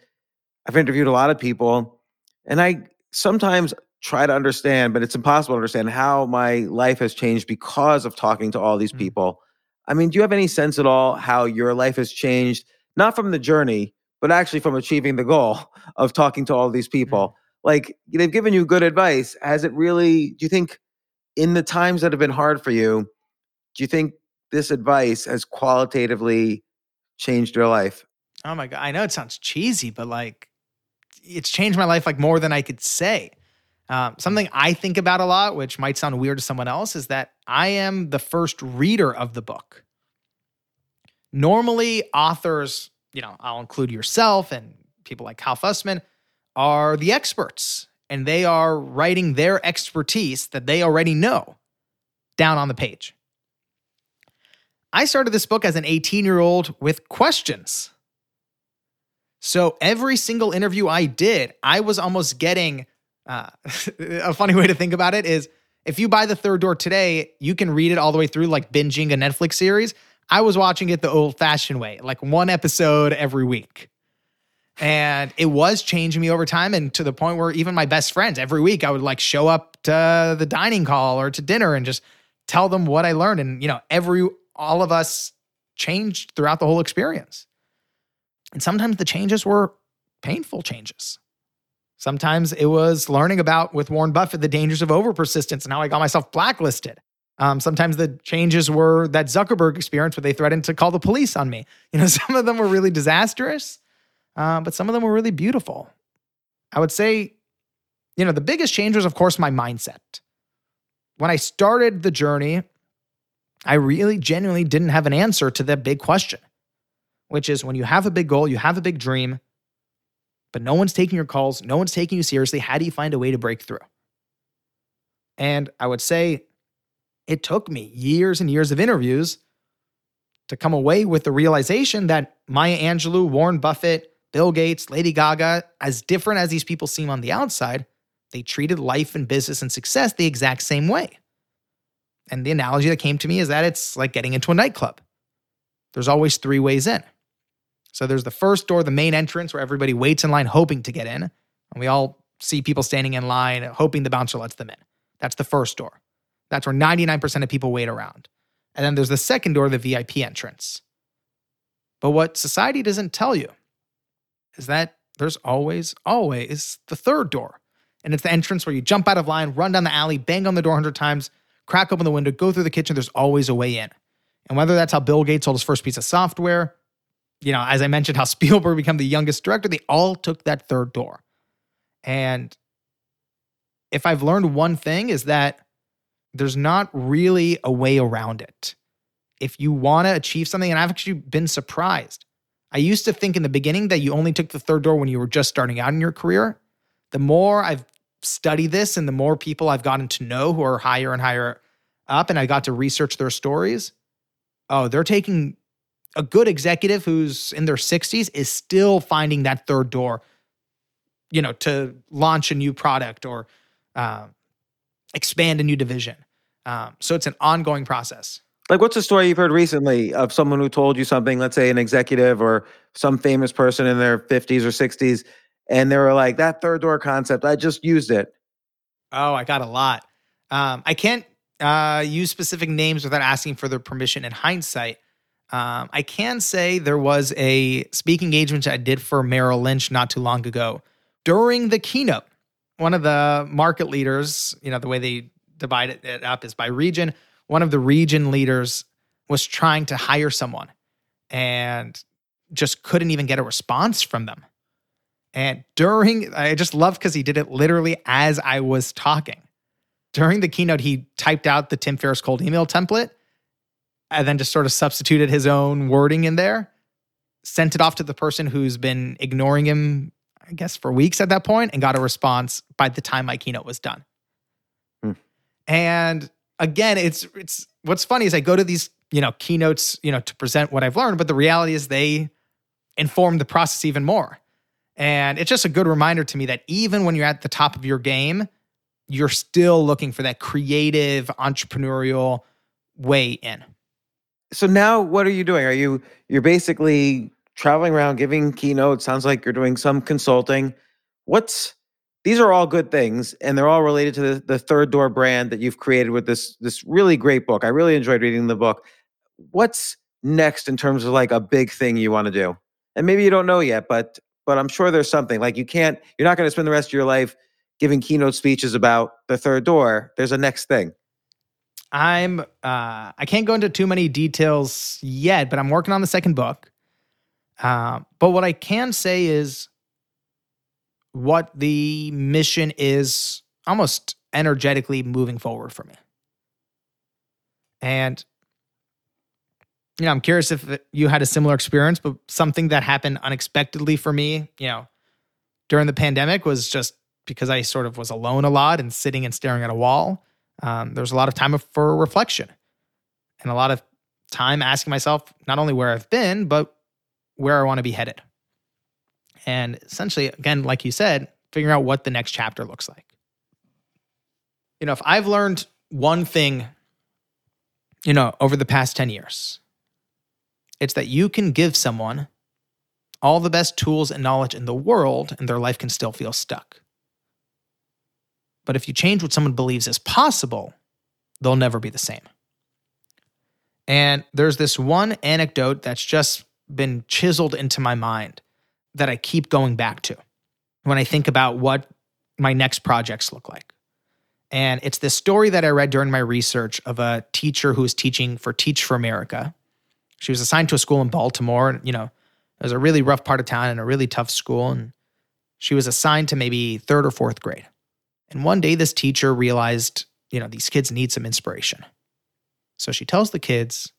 I've interviewed a lot of people, and I sometimes try to understand, but it's impossible to understand how my life has changed because of talking to all these Mm. people. I mean, do you have any sense at all how your life has changed, not from the journey, but actually from achieving the goal of talking to all these people? Like they've given you good advice. Has it really, do you think in the times that have been hard for you, do you think this advice has qualitatively changed your life? Oh my god! I know it sounds cheesy, but like, it's changed my life like more than I could say. Um, something I think about a lot, which might sound weird to someone else, is that I am the first reader of the book. Normally, authors, you know, I'll include yourself and people like Cal Fussman, are the experts and they are writing their expertise that they already know down on the page. I started this book as an 18 year old with questions. So every single interview I did, I was almost getting uh, a funny way to think about it is if you buy the third door today, you can read it all the way through like binging a Netflix series. I was watching it the old fashioned way, like one episode every week. And it was changing me over time and to the point where even my best friends, every week I would like show up to the dining call or to dinner and just tell them what I learned. And, you know, every, all of us changed throughout the whole experience. And sometimes the changes were painful changes. Sometimes it was learning about with Warren Buffett the dangers of over persistence and how I got myself blacklisted. Um, sometimes the changes were that Zuckerberg experience where they threatened to call the police on me. You know, some of them were really disastrous, uh, but some of them were really beautiful. I would say, you know, the biggest change was, of course, my mindset. When I started the journey, I really genuinely didn't have an answer to that big question, which is when you have a big goal, you have a big dream, but no one's taking your calls, no one's taking you seriously. How do you find a way to break through? And I would say it took me years and years of interviews to come away with the realization that Maya Angelou, Warren Buffett, Bill Gates, Lady Gaga, as different as these people seem on the outside, they treated life and business and success the exact same way. And the analogy that came to me is that it's like getting into a nightclub. There's always three ways in. So there's the first door, the main entrance, where everybody waits in line hoping to get in. And we all see people standing in line hoping the bouncer lets them in. That's the first door. That's where 99% of people wait around. And then there's the second door, the VIP entrance. But what society doesn't tell you is that there's always, always the third door. And it's the entrance where you jump out of line, run down the alley, bang on the door 100 times, crack open the window, go through the kitchen. There's always a way in. And whether that's how Bill Gates sold his first piece of software, you know, as I mentioned, how Spielberg became the youngest director, they all took that third door. And if I've learned one thing is that there's not really a way around it. If you want to achieve something, and I've actually been surprised. I used to think in the beginning that you only took the third door when you were just starting out in your career. The more I've studied this and the more people I've gotten to know who are higher and higher up, and I got to research their stories, oh, they're taking a good executive who's in their 60s is still finding that third door, you know, to launch a new product or uh, expand a new division. Um, so it's an ongoing process. Like, what's a story you've heard recently of someone who told you something, let's say an executive or some famous person in their 50s or 60s, and they were like, that third door concept, I just used it. Oh, I got a lot. Um, I can't uh, use specific names without asking for their permission in hindsight. Um, I can say there was a speaking engagement I did for Merrill Lynch not too long ago. During the keynote, one of the market leaders, you know, the way they divide it up is by region. One of the region leaders was trying to hire someone and just couldn't even get a response from them. And during, I just love because he did it literally as I was talking. During the keynote, he typed out the Tim Ferriss cold email template and then just sort of substituted his own wording in there, sent it off to the person who's been ignoring him, I guess, for weeks at that point, and got a response by the time my keynote was done. Hmm. And again, it's it's what's funny is I go to these, you know, keynotes, you know, to present what I've learned, but the reality is they inform the process even more. And it's just a good reminder to me that even when you're at the top of your game, you're still looking for that creative, entrepreneurial way in so now what are you doing? Are you you're basically traveling around giving keynotes? Sounds like you're doing some consulting. What's these are all good things and they're all related to the, the third door brand that you've created with this this really great book. I really enjoyed reading the book. What's next in terms of like a big thing you want to do? And maybe you don't know yet, but but I'm sure there's something. Like you can't you're not going to spend the rest of your life giving keynote speeches about the third door. There's a next thing. I'm uh I can't go into too many details yet, but I'm working on the second book. Uh, but what I can say is what the mission is almost energetically moving forward for me. And you know, I'm curious if you had a similar experience, but something that happened unexpectedly for me, you know, during the pandemic was just because I sort of was alone a lot and sitting and staring at a wall. Um, there was a lot of time for reflection and a lot of time asking myself not only where I've been, but where I want to be headed. And essentially, again, like you said, figuring out what the next chapter looks like. You know, if I've learned one thing, you know, over the past 10 years, it's that you can give someone all the best tools and knowledge in the world and their life can still feel stuck. But if you change what someone believes is possible, they'll never be the same. And there's this one anecdote that's just been chiseled into my mind that I keep going back to when I think about what my next projects look like. And it's this story that I read during my research of a teacher who was teaching for Teach for America. She was assigned to a school in Baltimore. And, you know, it was a really rough part of town and a really tough school. And she was assigned to maybe third or fourth grade. And one day, this teacher realized, you know, these kids need some inspiration. So she tells the kids,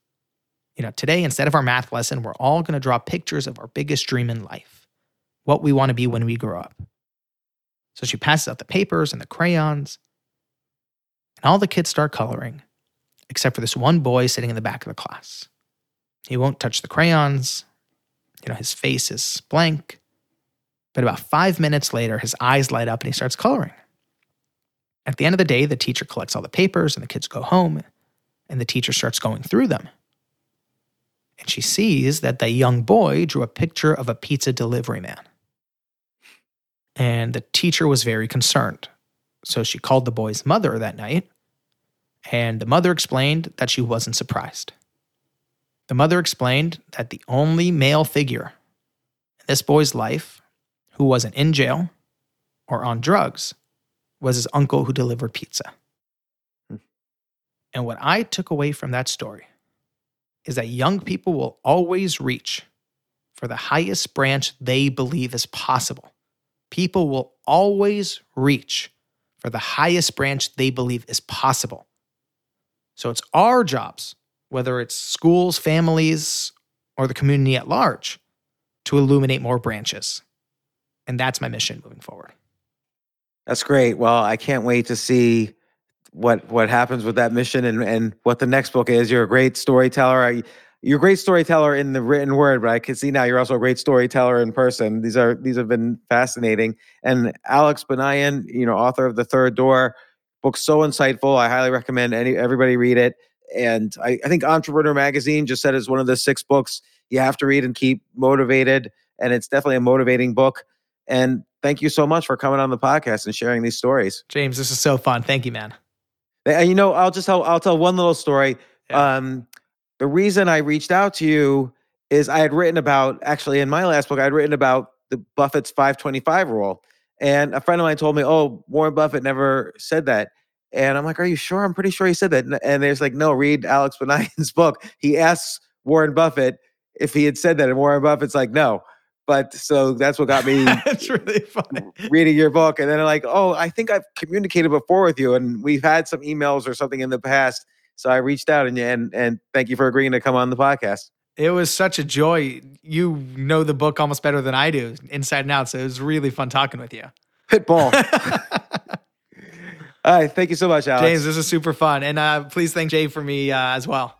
you know, today, instead of our math lesson, we're all going to draw pictures of our biggest dream in life, what we want to be when we grow up. So she passes out the papers and the crayons, and all the kids start coloring, except for this one boy sitting in the back of the class. He won't touch the crayons. You know, his face is blank. But about five minutes later, his eyes light up and he starts coloring. At the end of the day, the teacher collects all the papers and the kids go home, and the teacher starts going through them. And she sees that the young boy drew a picture of a pizza delivery man. And the teacher was very concerned. So she called the boy's mother that night, and the mother explained that she wasn't surprised. The mother explained that the only male figure in this boy's life who wasn't in jail or on drugs was his uncle who delivered pizza. Hmm. And what I took away from that story is that young people will always reach for the highest branch they believe is possible. People will always reach for the highest branch they believe is possible. So it's our jobs, whether it's schools, families, or the community at large, to illuminate more branches. And that's my mission moving forward. That's great. Well, I can't wait to see what what happens with that mission and and what the next book is. You're a great storyteller. You're a great storyteller in the written word, but I can see now you're also a great storyteller in person. These are these have been fascinating. And Alex Banayan, you know, author of The Third Door, book so insightful. I highly recommend any everybody read it. And I, I think Entrepreneur Magazine just said it's one of the six books you have to read and keep motivated. And it's definitely a motivating book. And thank you so much for coming on the podcast and sharing these stories. James, this is so fun. Thank you, man. And you know, I'll just tell I'll tell one little story. Yeah. Um, the reason I reached out to you is I had written about actually in my last book I had written about the Buffett's 525 rule, and a friend of mine told me, "Oh, Warren Buffett never said that." And I'm like, "Are you sure?" I'm pretty sure he said that. And there's like, "No, read Alex Banayan's book. He asks Warren Buffett if he had said that, and Warren Buffett's like, "No." But so that's what got me. it's really funny reading your book, and then I'm like, oh, I think I've communicated before with you, and we've had some emails or something in the past. So I reached out and and and thank you for agreeing to come on the podcast. It was such a joy. You know the book almost better than I do, inside and out. So it was really fun talking with you. Pitbull. All right. Thank you so much, Alex. James, this is super fun. And uh, please thank Jay for me uh, as well.